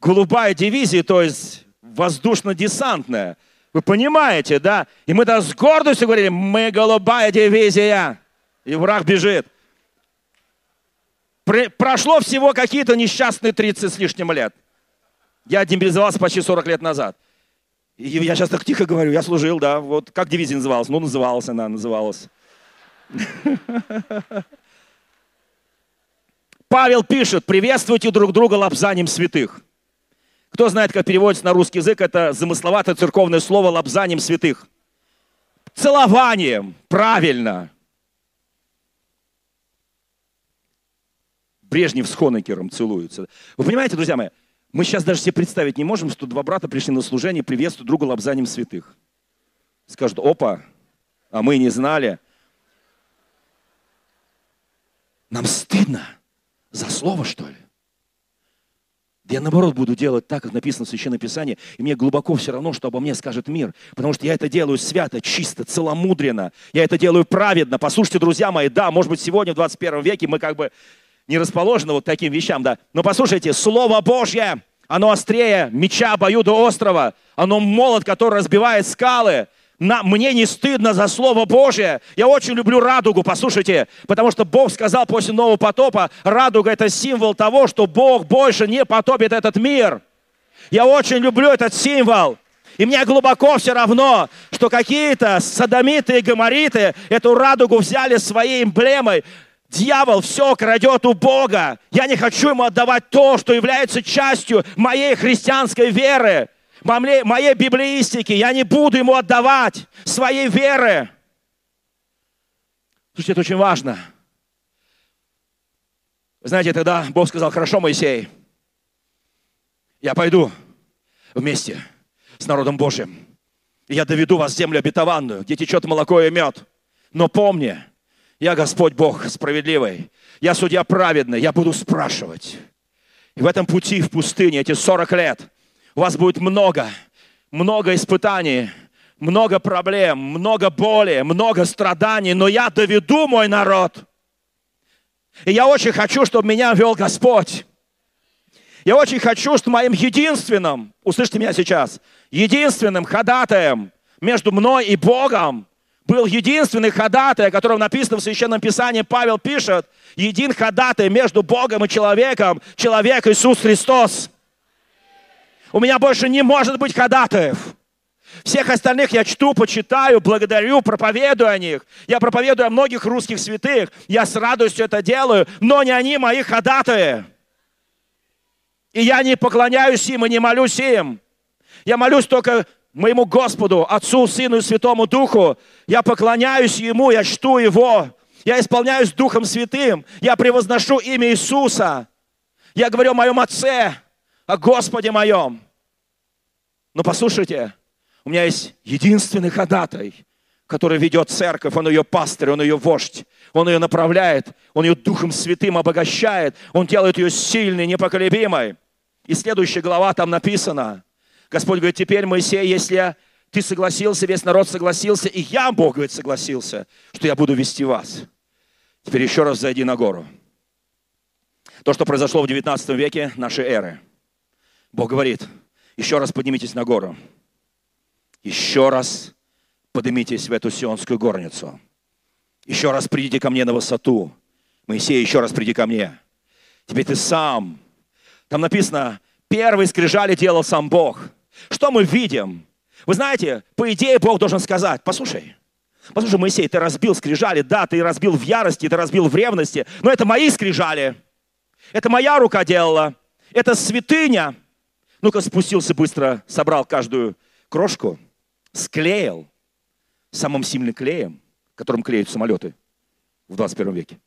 A: голубая дивизия, то есть воздушно-десантная. Вы понимаете, да? И мы даже с гордостью говорили, мы голубая дивизия. И враг бежит. Прошло всего какие-то несчастные 30 с лишним лет. Я демобилизовался почти 40 лет назад. И я сейчас так тихо говорю, я служил, да, вот как дивизия называлась? Ну, называлась она, называлась. Павел пишет, приветствуйте друг друга лапзанием святых. Кто знает, как переводится на русский язык, это замысловатое церковное слово лапзанием святых. Целованием, правильно. Брежнев с Хонекером целуются. Вы понимаете, друзья мои, мы сейчас даже себе представить не можем, что два брата пришли на служение, приветствуют друга лапзанием святых. Скажут, опа, а мы не знали. Нам стыдно. За слово, что ли? Я наоборот буду делать так, как написано в Священном Писании, и мне глубоко все равно, что обо мне скажет мир, потому что я это делаю свято, чисто, целомудренно, я это делаю праведно. Послушайте, друзья мои, да, может быть, сегодня, в 21 веке, мы как бы не расположены вот таким вещам, да, но послушайте, Слово Божье, оно острее меча обоюда острова, оно молот, который разбивает скалы. На, мне не стыдно за Слово Божие. Я очень люблю радугу, послушайте, потому что Бог сказал после нового потопа, радуга это символ того, что Бог больше не потопит этот мир. Я очень люблю этот символ. И мне глубоко все равно, что какие-то садомиты и гамориты эту радугу взяли своей эмблемой. Дьявол все крадет у Бога. Я не хочу ему отдавать то, что является частью моей христианской веры моей библеистики. Я не буду ему отдавать своей веры. Слушайте, это очень важно. Знаете, тогда Бог сказал, хорошо, Моисей, я пойду вместе с народом Божьим. я доведу вас в землю обетованную, где течет молоко и мед. Но помни, я Господь Бог справедливый, я судья праведный, я буду спрашивать. И в этом пути, в пустыне, эти 40 лет – у вас будет много, много испытаний, много проблем, много боли, много страданий, но я доведу мой народ. И я очень хочу, чтобы меня вел Господь. Я очень хочу, чтобы моим единственным, услышьте меня сейчас, единственным ходатаем между мной и Богом был единственный ходатай, о котором написано в Священном Писании, Павел пишет, един ходатай между Богом и человеком, человек Иисус Христос. У меня больше не может быть ходатаев. Всех остальных я чту, почитаю, благодарю, проповедую о них. Я проповедую о многих русских святых. Я с радостью это делаю, но не они мои ходатаи. И я не поклоняюсь им и не молюсь им. Я молюсь только моему Господу, Отцу, Сыну и Святому Духу. Я поклоняюсь Ему, я чту Его. Я исполняюсь Духом Святым. Я превозношу имя Иисуса. Я говорю о моем Отце о Господе моем. Но послушайте, у меня есть единственный ходатай, который ведет церковь, он ее пастырь, он ее вождь, он ее направляет, он ее Духом Святым обогащает, он делает ее сильной, непоколебимой. И следующая глава там написано, Господь говорит, теперь, Моисей, если ты согласился, весь народ согласился, и я, Бог, говорит, согласился, что я буду вести вас. Теперь еще раз зайди на гору. То, что произошло в 19 веке нашей эры – Бог говорит, еще раз поднимитесь на гору. Еще раз поднимитесь в эту сионскую горницу. Еще раз придите ко мне на высоту. Моисей, еще раз приди ко мне. Теперь ты сам. Там написано, первый скрижали делал сам Бог. Что мы видим? Вы знаете, по идее Бог должен сказать, послушай, послушай, Моисей, ты разбил скрижали, да, ты разбил в ярости, ты разбил в ревности, но это мои скрижали. Это моя рука делала. Это святыня. Ну-ка спустился быстро, собрал каждую крошку, склеил самым сильным клеем, которым клеят самолеты в 21 веке.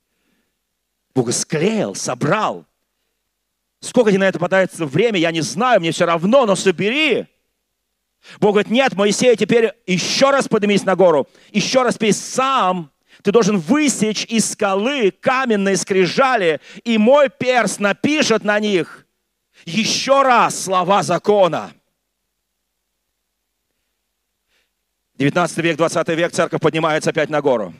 A: Бог склеил, собрал. Сколько тебе на это потратится время, я не знаю, мне все равно, но собери. Бог говорит, нет, Моисей, теперь еще раз поднимись на гору, еще раз пей сам, ты должен высечь из скалы каменные скрижали, и мой перст напишет на них – еще раз слова закона. 19 век, 20 век, церковь поднимается опять на гору.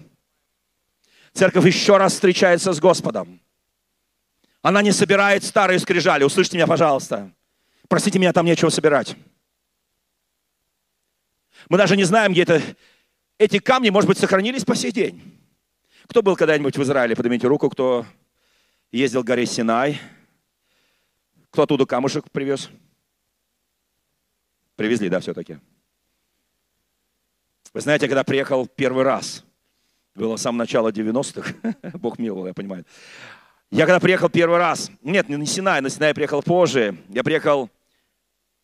A: Церковь еще раз встречается с Господом. Она не собирает старые скрижали. Услышьте меня, пожалуйста. Простите меня, там нечего собирать. Мы даже не знаем, где это. Эти камни, может быть, сохранились по сей день. Кто был когда-нибудь в Израиле? Поднимите руку, кто ездил к горе Синай – кто оттуда камушек привез? Привезли, да, все-таки. Вы знаете, когда приехал первый раз, было с самого начала 90-х, *laughs* Бог миловал, я понимаю. Я когда приехал первый раз, нет, не Синай, на Синай я приехал позже, я приехал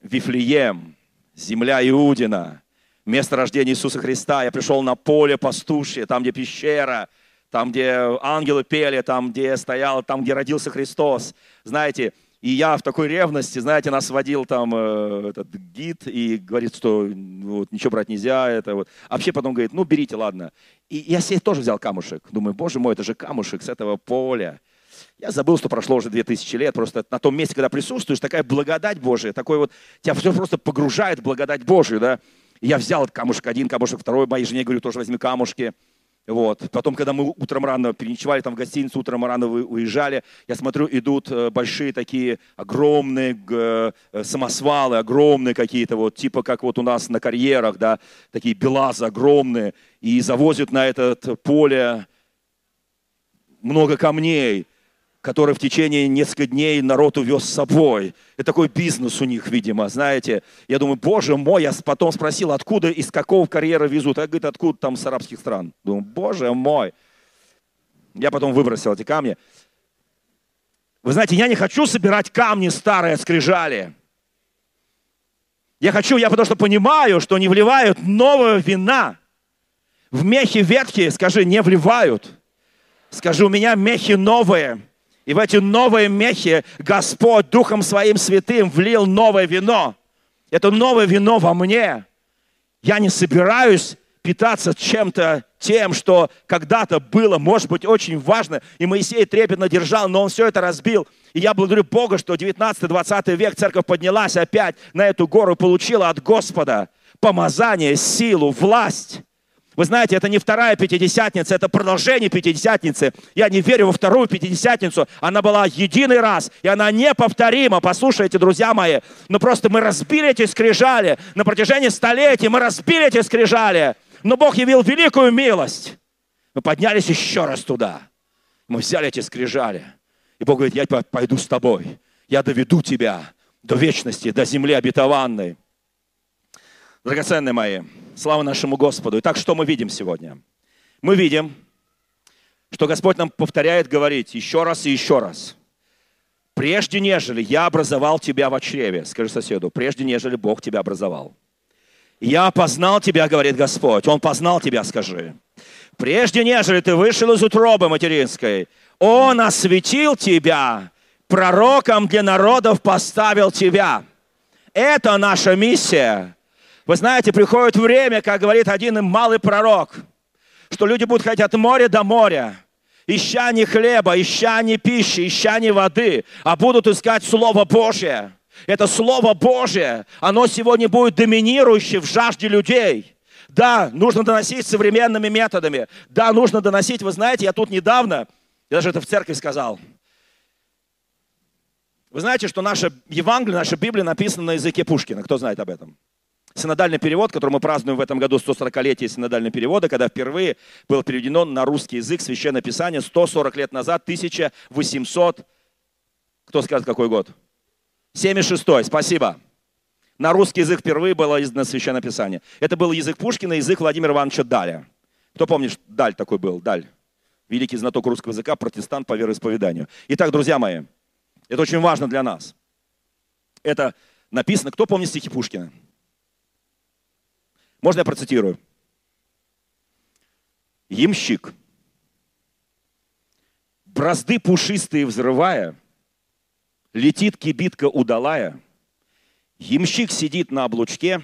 A: в Вифлеем, земля Иудина, место рождения Иисуса Христа. Я пришел на поле пастушье, там, где пещера, там, где ангелы пели, там, где стоял, там, где родился Христос. Знаете, и я в такой ревности, знаете, нас водил там э, этот гид и говорит, что вот, ничего брать нельзя. Это вот. А вообще потом говорит, ну берите, ладно. И я себе тоже взял камушек. Думаю, боже мой, это же камушек с этого поля. Я забыл, что прошло уже 2000 лет. Просто на том месте, когда присутствуешь, такая благодать Божия, такой вот, тебя все просто погружает в благодать Божию, да. Я взял камушек один, камушек второй, моей жене говорю, тоже возьми камушки. Вот. Потом, когда мы утром рано переночевали там в гостиницу, утром рано уезжали, я смотрю, идут э, большие такие огромные э, самосвалы, огромные какие-то, вот, типа как вот у нас на карьерах, да, такие белазы огромные, и завозят на это поле много камней который в течение нескольких дней народ увез с собой. Это такой бизнес у них, видимо, знаете. Я думаю, боже мой, я потом спросил, откуда, из какого карьера везут. А говорит, откуда там с арабских стран. Думаю, боже мой. Я потом выбросил эти камни. Вы знаете, я не хочу собирать камни старые скрижали. Я хочу, я потому что понимаю, что не вливают нового вина. В мехи ветхие, скажи, не вливают. Скажи, у меня мехи новые. И в эти новые мехи Господь Духом Своим Святым влил новое вино. Это новое вино во мне. Я не собираюсь питаться чем-то тем, что когда-то было, может быть, очень важно. И Моисей трепетно держал, но он все это разбил. И я благодарю Бога, что 19-20 век церковь поднялась опять на эту гору получила от Господа помазание, силу, власть. Вы знаете, это не вторая пятидесятница, это продолжение пятидесятницы. Я не верю во вторую пятидесятницу. Она была единый раз, и она неповторима. Послушайте, друзья мои, но просто мы разбили эти скрижали. На протяжении столетий мы разбили эти скрижали. Но Бог явил великую милость. Мы поднялись еще раз туда. Мы взяли эти скрижали. И Бог говорит, я пойду с тобой. Я доведу тебя до вечности, до земли обетованной. Драгоценные мои, слава нашему Господу. Итак, что мы видим сегодня? Мы видим, что Господь нам повторяет говорить еще раз и еще раз. Прежде нежели я образовал тебя в чреве, скажи соседу, прежде нежели Бог тебя образовал. Я познал тебя, говорит Господь. Он познал тебя, скажи. Прежде нежели ты вышел из утробы материнской, Он осветил тебя, пророком для народов поставил тебя. Это наша миссия вы знаете, приходит время, как говорит один малый пророк, что люди будут ходить от моря до моря, ища не хлеба, ища не пищи, ища не воды, а будут искать Слово Божье. Это Слово Божье, оно сегодня будет доминирующее в жажде людей. Да, нужно доносить современными методами. Да, нужно доносить, вы знаете, я тут недавно, я даже это в церкви сказал. Вы знаете, что наша Евангелие, наша Библия написана на языке Пушкина. Кто знает об этом? Синодальный перевод, который мы празднуем в этом году 140-летие синодального перевода, когда впервые было переведено на русский язык Священное Писание 140 лет назад, 1800, кто скажет, какой год? 76 спасибо. На русский язык впервые было издано Священное Писание. Это был язык Пушкина, язык Владимира Ивановича Даля. Кто помнит, Даль такой был, Даль. Великий знаток русского языка, протестант по вероисповеданию. Итак, друзья мои, это очень важно для нас. Это написано, кто помнит стихи Пушкина? Можно я процитирую? Ямщик, бразды пушистые взрывая, летит кибитка удалая, ямщик сидит на облучке,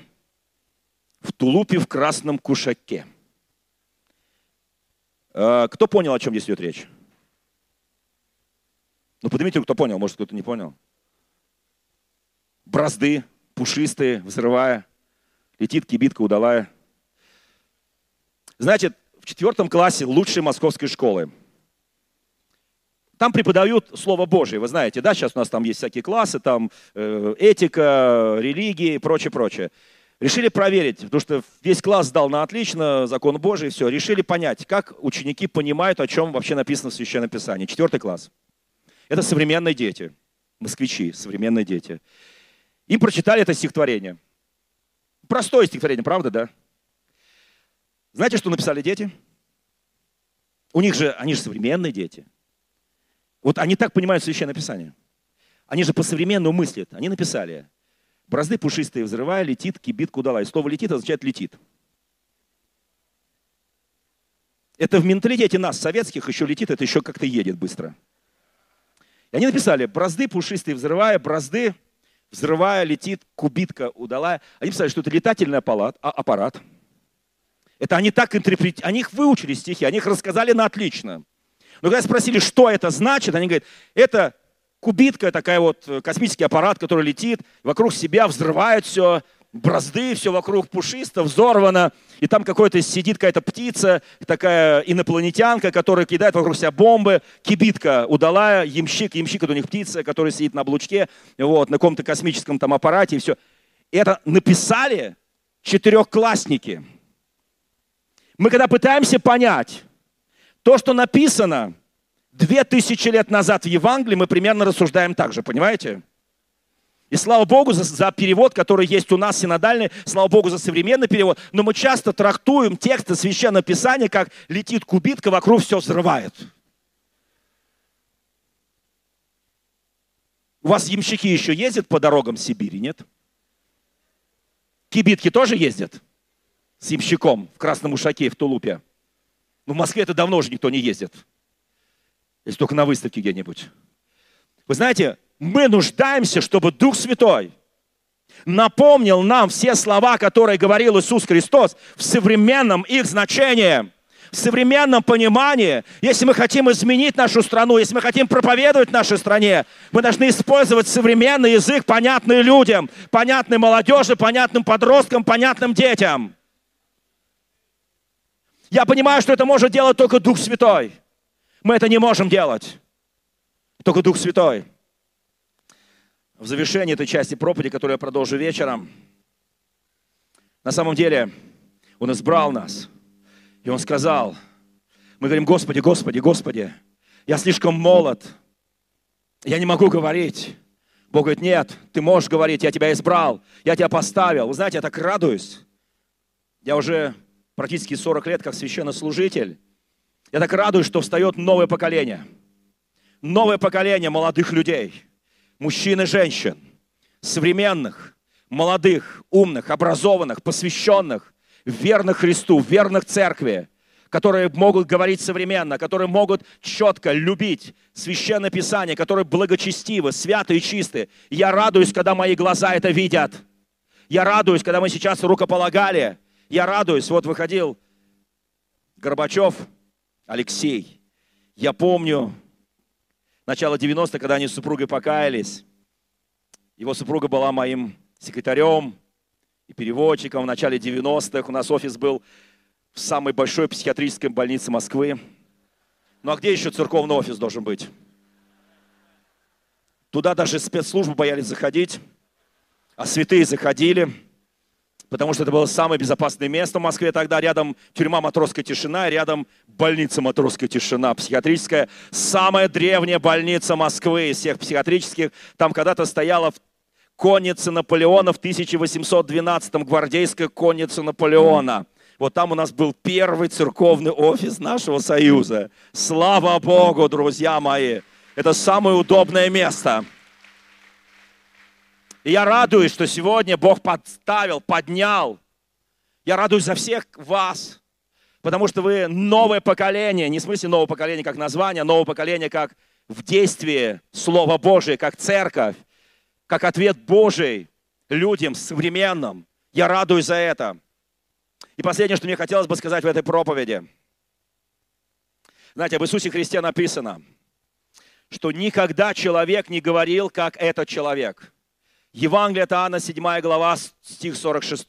A: в тулупе в красном кушаке. А, кто понял, о чем здесь идет речь? Ну, поднимите, кто понял, может, кто-то не понял. Бразды пушистые, взрывая – летит кибитка удалая. Знаете, в четвертом классе лучшей московской школы. Там преподают Слово Божие, вы знаете, да, сейчас у нас там есть всякие классы, там э, этика, религии и прочее, прочее. Решили проверить, потому что весь класс сдал на отлично, закон Божий, все. Решили понять, как ученики понимают, о чем вообще написано в Священном Писании. Четвертый класс. Это современные дети, москвичи, современные дети. Им прочитали это стихотворение – Простое стихотворение, правда, да? Знаете, что написали дети? У них же, они же современные дети. Вот они так понимают Священное Писание. Они же по-современному мыслят. Они написали, бразды пушистые взрывая, летит, кибит, кудала. И слово летит означает летит. Это в менталитете нас, советских, еще летит, это еще как-то едет быстро. И они написали, бразды пушистые взрывая, бразды взрывая, летит, кубитка удалая. Они писали, что это летательный аппарат. А, аппарат. Это они так интерпретировали, они их выучили стихи, они их рассказали на отлично. Но когда спросили, что это значит, они говорят, это кубитка, такая вот э, космический аппарат, который летит, вокруг себя взрывает все, бразды, все вокруг пушисто, взорвано, и там какой-то сидит какая-то птица, такая инопланетянка, которая кидает вокруг себя бомбы, кибитка удалая, ямщик, ямщик это у них птица, которая сидит на облучке, вот, на каком-то космическом там аппарате, и все. Это написали четырехклассники. Мы когда пытаемся понять то, что написано две тысячи лет назад в Евангелии, мы примерно рассуждаем так же, понимаете? И слава Богу за, за перевод, который есть у нас синодальный, слава Богу за современный перевод, но мы часто трактуем тексты Священного Писания, как летит кубитка, вокруг все взрывает. У вас ямщики еще ездят по дорогам Сибири, нет? Кибитки тоже ездят с ямщиком в Красном Ушаке, в Тулупе. Но в Москве это давно уже никто не ездит. Если только на выставке где-нибудь. Вы знаете, мы нуждаемся, чтобы Дух Святой напомнил нам все слова, которые говорил Иисус Христос в современном их значении, в современном понимании. Если мы хотим изменить нашу страну, если мы хотим проповедовать в нашей стране, мы должны использовать современный язык, понятный людям, понятный молодежи, понятным подросткам, понятным детям. Я понимаю, что это может делать только Дух Святой. Мы это не можем делать. Только Дух Святой в завершении этой части проповеди, которую я продолжу вечером, на самом деле Он избрал нас. И Он сказал, мы говорим, Господи, Господи, Господи, я слишком молод, я не могу говорить. Бог говорит, нет, ты можешь говорить, я тебя избрал, я тебя поставил. Вы знаете, я так радуюсь. Я уже практически 40 лет как священнослужитель. Я так радуюсь, что встает новое поколение. Новое поколение молодых людей – мужчин и женщин, современных, молодых, умных, образованных, посвященных, верных Христу, верных церкви, которые могут говорить современно, которые могут четко любить Священное Писание, которые благочестивы, святы и чисты. Я радуюсь, когда мои глаза это видят. Я радуюсь, когда мы сейчас рукополагали. Я радуюсь, вот выходил Горбачев, Алексей. Я помню, начала 90-х, когда они с супругой покаялись. Его супруга была моим секретарем и переводчиком. В начале 90-х у нас офис был в самой большой психиатрической больнице Москвы. Ну а где еще церковный офис должен быть? Туда даже спецслужбы боялись заходить, а святые заходили – потому что это было самое безопасное место в Москве тогда. Рядом тюрьма «Матросская тишина», рядом больница «Матросская тишина», психиатрическая. Самая древняя больница Москвы из всех психиатрических. Там когда-то стояла конница Наполеона в 1812-м, гвардейская конница Наполеона. Вот там у нас был первый церковный офис нашего союза. Слава Богу, друзья мои! Это самое удобное место. И я радуюсь, что сегодня Бог подставил, поднял. Я радуюсь за всех вас, потому что вы новое поколение, не в смысле новое поколение как название, а новое поколение как в действии Слова Божие, как церковь, как ответ Божий людям современным. Я радуюсь за это. И последнее, что мне хотелось бы сказать в этой проповеди. Знаете, об Иисусе Христе написано, что никогда человек не говорил, как этот человек – Евангелие от Иоанна, 7 глава, стих 46.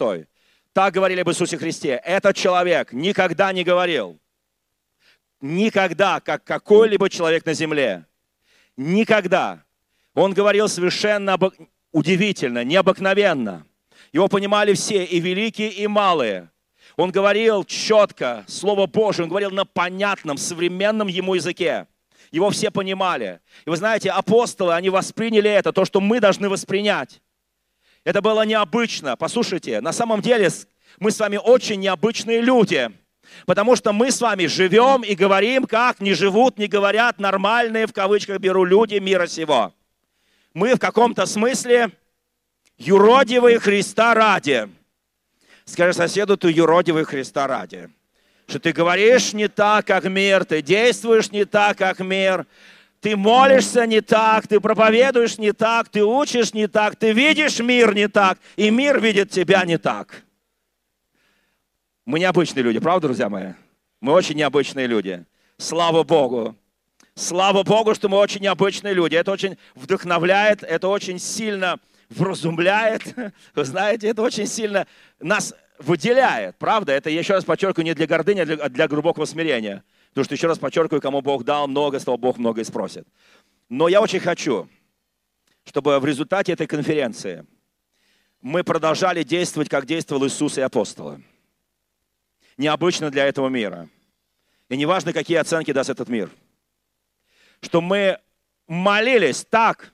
A: Так говорили об Иисусе Христе. Этот человек никогда не говорил, никогда, как какой-либо человек на земле. Никогда. Он говорил совершенно удивительно, необыкновенно. Его понимали все, и великие, и малые. Он говорил четко, Слово Божие, он говорил на понятном, современном ему языке. Его все понимали. И вы знаете, апостолы, они восприняли это, то, что мы должны воспринять. Это было необычно. Послушайте, на самом деле мы с вами очень необычные люди. Потому что мы с вами живем и говорим, как не живут, не говорят нормальные, в кавычках беру, люди мира сего. Мы в каком-то смысле юродивые Христа ради. Скажи соседу, ты юродивый Христа ради что ты говоришь не так, как мир, ты действуешь не так, как мир, ты молишься не так, ты проповедуешь не так, ты учишь не так, ты видишь мир не так, и мир видит тебя не так. Мы необычные люди, правда, друзья мои? Мы очень необычные люди. Слава Богу. Слава Богу, что мы очень необычные люди. Это очень вдохновляет, это очень сильно вразумляет. *laughs* Вы знаете, это очень сильно нас выделяет, правда? Это, еще раз подчеркиваю, не для гордыни, а для, а для глубокого смирения. Потому что, еще раз подчеркиваю, кому Бог дал много, с того Бог много и спросит. Но я очень хочу, чтобы в результате этой конференции мы продолжали действовать, как действовал Иисус и апостолы. Необычно для этого мира. И неважно, какие оценки даст этот мир. Что мы молились так,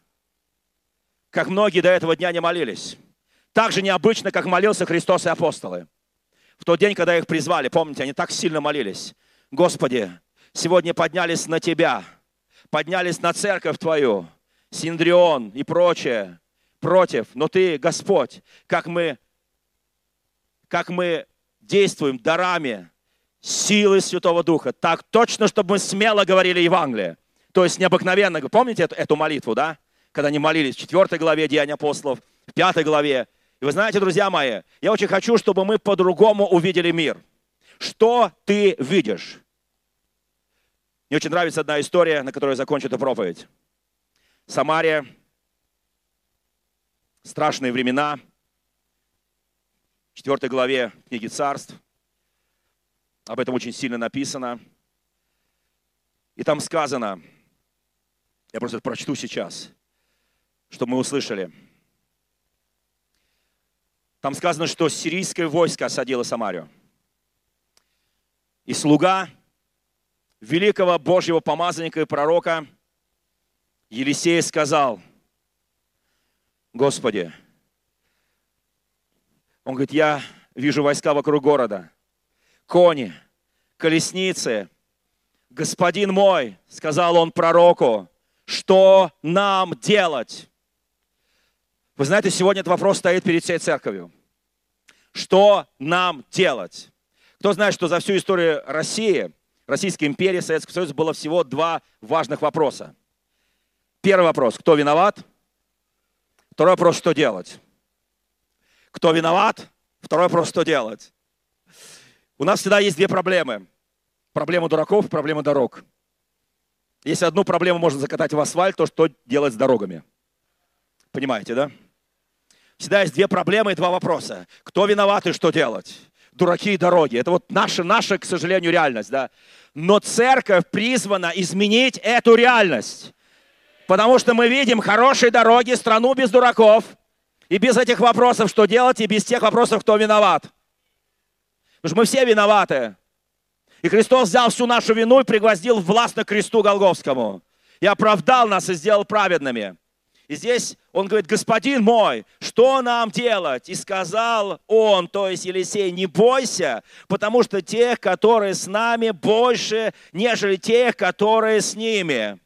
A: как многие до этого дня не молились. Так же необычно, как молился Христос и апостолы. В тот день, когда их призвали, помните, они так сильно молились. Господи, сегодня поднялись на Тебя, поднялись на церковь Твою, Синдрион и прочее, против. Но Ты, Господь, как мы, как мы действуем дарами, силы Святого Духа, так точно, чтобы мы смело говорили Евангелие. То есть необыкновенно. Помните эту, эту молитву, да? Когда они молились в 4 главе Деяния апостолов, в 5 главе. И вы знаете, друзья мои, я очень хочу, чтобы мы по-другому увидели мир. Что ты видишь? Мне очень нравится одна история, на которой я закончу эту проповедь. Самария, страшные времена, в 4 главе книги царств. Об этом очень сильно написано. И там сказано, я просто прочту сейчас, чтобы мы услышали. Там сказано, что сирийское войско осадило Самарию. И слуга великого Божьего помазанника и пророка Елисея сказал, Господи, он говорит, я вижу войска вокруг города, кони, колесницы. Господин мой, сказал он пророку, что нам делать? Вы знаете, сегодня этот вопрос стоит перед всей церковью. Что нам делать? Кто знает, что за всю историю России, Российской империи, Советского Союза было всего два важных вопроса. Первый вопрос, кто виноват? Второй вопрос, что делать? Кто виноват? Второй вопрос, что делать? У нас всегда есть две проблемы. Проблема дураков проблема дорог. Если одну проблему можно закатать в асфальт, то что делать с дорогами? Понимаете, да? Всегда есть две проблемы и два вопроса. Кто виноват и что делать? Дураки и дороги. Это вот наша, наша, к сожалению, реальность, да? Но церковь призвана изменить эту реальность. Потому что мы видим хорошие дороги, страну без дураков. И без этих вопросов, что делать, и без тех вопросов, кто виноват. Потому что мы все виноваты. И Христос взял всю нашу вину и пригвоздил властно к кресту Голговскому. И оправдал нас и сделал праведными. И здесь он говорит, господин мой, что нам делать? И сказал он, то есть Елисей, не бойся, потому что тех, которые с нами, больше, нежели тех, которые с ними.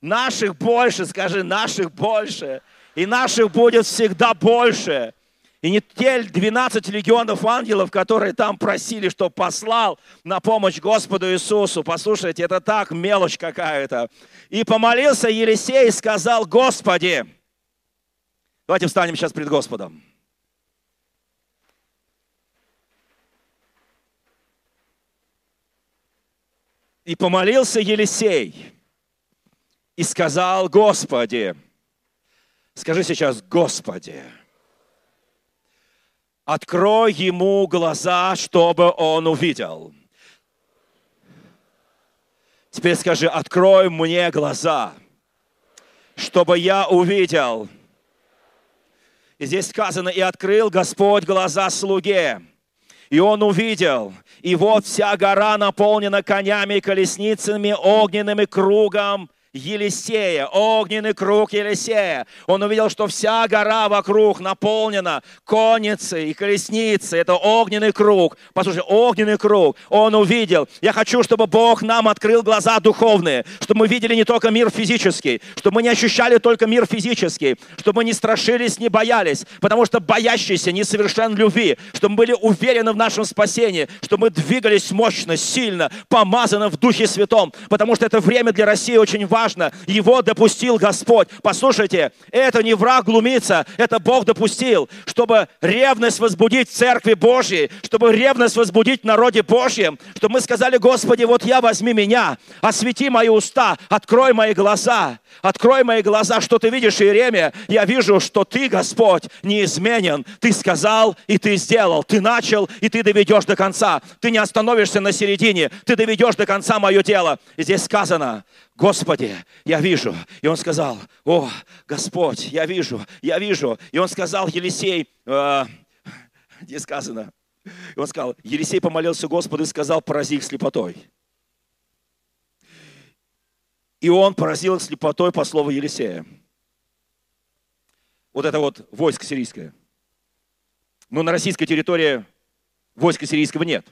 A: Наших больше, скажи, наших больше. И наших будет всегда больше. И не те 12 легионов ангелов, которые там просили, что послал на помощь Господу Иисусу. Послушайте, это так мелочь какая-то. И помолился Елисей и сказал, Господи, давайте встанем сейчас пред Господом. И помолился Елисей и сказал, Господи, скажи сейчас, Господи, Открой ему глаза, чтобы он увидел. Теперь скажи, открой мне глаза, чтобы я увидел. Здесь сказано, и открыл Господь глаза слуге. И он увидел, и вот вся гора наполнена конями и колесницами, огненными кругом, Елисея, огненный круг Елисея. Он увидел, что вся гора вокруг наполнена конницей и колесницей. Это огненный круг. Послушай, огненный круг. Он увидел. Я хочу, чтобы Бог нам открыл глаза духовные, чтобы мы видели не только мир физический, чтобы мы не ощущали только мир физический, чтобы мы не страшились, не боялись, потому что боящийся несовершен любви, чтобы мы были уверены в нашем спасении, чтобы мы двигались мощно, сильно, помазанно в Духе Святом, потому что это время для России очень важно важно. Его допустил Господь. Послушайте, это не враг глумится, это Бог допустил, чтобы ревность возбудить в Церкви Божьей, чтобы ревность возбудить в народе Божьем, чтобы мы сказали, Господи, вот я возьми меня, освети мои уста, открой мои глаза, открой мои глаза, что ты видишь, Иеремия, я вижу, что ты, Господь, неизменен. Ты сказал, и ты сделал. Ты начал, и ты доведешь до конца. Ты не остановишься на середине, ты доведешь до конца мое дело. И здесь сказано, Господи, я вижу. И он сказал, о, Господь, я вижу, я вижу. И он сказал, Елисей, э, где сказано? И он сказал, Елисей помолился Господу и сказал, порази их слепотой. И он поразил их слепотой по слову Елисея. Вот это вот войско сирийское. Но на российской территории войска сирийского нет.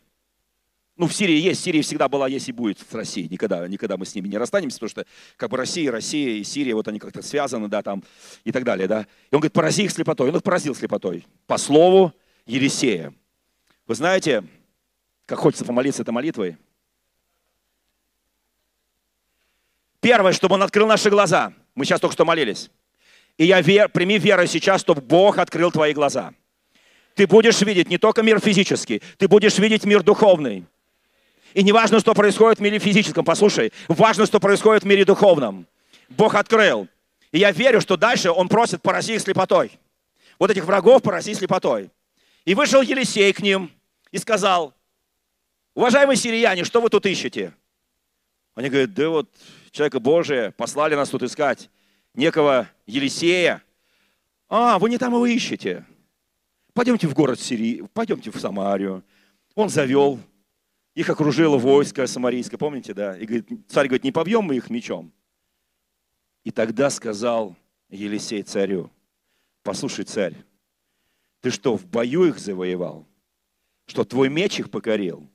A: Ну, в Сирии есть, в Сирии всегда была, есть и будет в России. Никогда, никогда мы с ними не расстанемся, потому что как бы Россия, Россия и Сирия, вот они как-то связаны, да, там и так далее, да. И он говорит, порази их слепотой. Он их поразил слепотой. По слову Елисея. Вы знаете, как хочется помолиться этой молитвой? Первое, чтобы Он открыл наши глаза. Мы сейчас только что молились. И я вер, прими веру сейчас, чтобы Бог открыл твои глаза. Ты будешь видеть не только мир физический, ты будешь видеть мир духовный. И не важно, что происходит в мире физическом, послушай, важно, что происходит в мире духовном. Бог открыл. И я верю, что дальше Он просит порази их слепотой. Вот этих врагов порази слепотой. И вышел Елисей к ним и сказал, уважаемые сирияне, что вы тут ищете? Они говорят, да вот человека Божия послали нас тут искать, некого Елисея. А, вы не там его ищете. Пойдемте в город Сирии, пойдемте в Самарию. Он завел, их окружило войско самарийское, помните, да? И говорит, царь говорит, не побьем мы их мечом. И тогда сказал Елисей царю, послушай, царь, ты что, в бою их завоевал? Что, твой меч их покорил?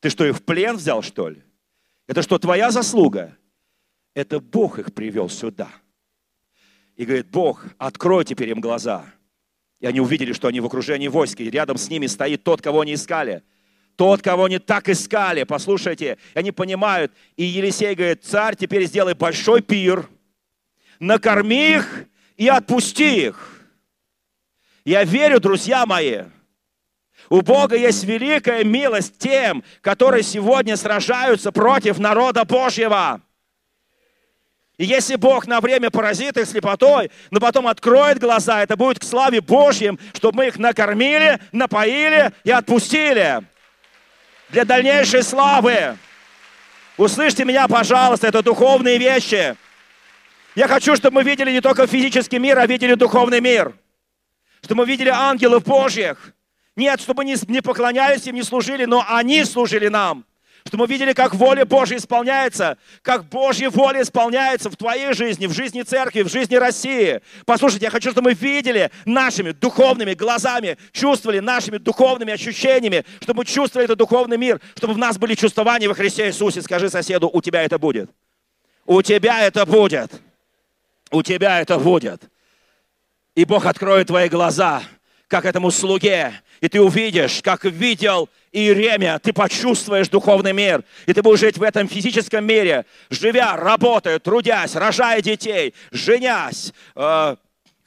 A: Ты что, их в плен взял, что ли? Это что, твоя заслуга? Это Бог их привел сюда. И говорит, Бог, открой теперь им глаза. И они увидели, что они в окружении войска, и рядом с ними стоит тот, кого они искали. Тот, кого они так искали, послушайте, они понимают. И Елисей говорит, царь, теперь сделай большой пир, накорми их и отпусти их. Я верю, друзья мои, у Бога есть великая милость тем, которые сегодня сражаются против народа Божьего. И если Бог на время поразит их слепотой, но потом откроет глаза, это будет к славе Божьим, чтобы мы их накормили, напоили и отпустили для дальнейшей славы. Услышьте меня, пожалуйста, это духовные вещи. Я хочу, чтобы мы видели не только физический мир, а видели духовный мир чтобы мы видели ангелов Божьих. Нет, чтобы не, не поклонялись им, не служили, но они служили нам. Чтобы мы видели, как воля Божья исполняется, как Божья воля исполняется в твоей жизни, в жизни церкви, в жизни России. Послушайте, я хочу, чтобы мы видели нашими духовными глазами, чувствовали нашими духовными ощущениями, чтобы мы чувствовали этот духовный мир, чтобы в нас были чувствования во Христе Иисусе. Скажи соседу, у тебя это будет. У тебя это будет. У тебя это будет. И Бог откроет твои глаза, как этому слуге, и ты увидишь, как видел Иеремия, ты почувствуешь духовный мир, и ты будешь жить в этом физическом мире, живя, работая, трудясь, рожая детей, женясь, э,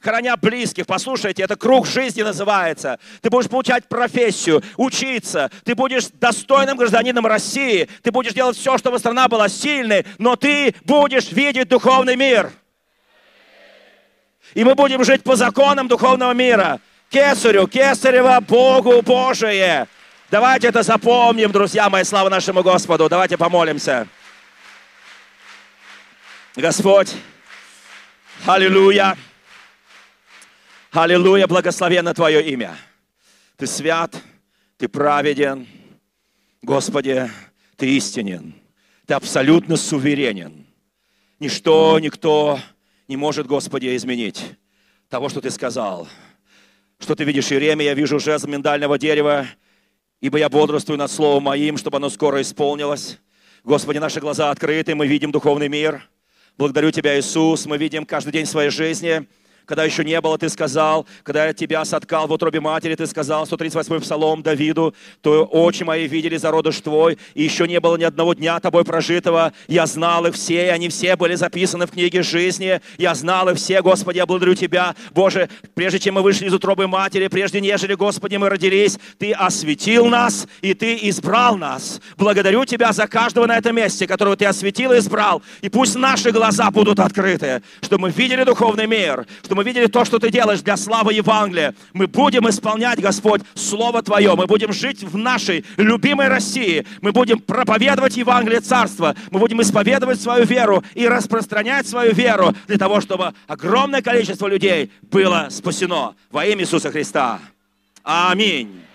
A: храня близких. Послушайте, это круг жизни называется. Ты будешь получать профессию, учиться. Ты будешь достойным гражданином России. Ты будешь делать все, чтобы страна была сильной, но ты будешь видеть духовный мир. И мы будем жить по законам духовного мира. Кесарю, кесарево, Богу Божие. Давайте это запомним, друзья мои, слава нашему Господу. Давайте помолимся. Господь, аллилуйя, аллилуйя, благословенно Твое имя. Ты свят, Ты праведен, Господи, Ты истинен, Ты абсолютно суверенен. Ничто, никто не может, Господи, изменить того, что Ты сказал. Что Ты видишь, Иеремия, я вижу жезл миндального дерева, ибо я бодрствую над Словом Моим, чтобы оно скоро исполнилось. Господи, наши глаза открыты, мы видим духовный мир. Благодарю Тебя, Иисус, мы видим каждый день своей жизни, когда еще не было, ты сказал, когда я тебя соткал в утробе матери, ты сказал, 138-й псалом Давиду, то очи мои видели зародыш твой, и еще не было ни одного дня тобой прожитого. Я знал их все, и они все были записаны в книге жизни. Я знал их все, Господи, я благодарю Тебя. Боже, прежде чем мы вышли из утробы матери, прежде нежели, Господи, мы родились, Ты осветил нас, и Ты избрал нас. Благодарю Тебя за каждого на этом месте, которого Ты осветил и избрал. И пусть наши глаза будут открыты, чтобы мы видели духовный мир, чтобы мы видели то, что Ты делаешь для славы Евангелия. Мы будем исполнять, Господь, Слово Твое. Мы будем жить в нашей любимой России. Мы будем проповедовать Евангелие Царства. Мы будем исповедовать свою веру и распространять свою веру для того, чтобы огромное количество людей было спасено во имя Иисуса Христа. Аминь.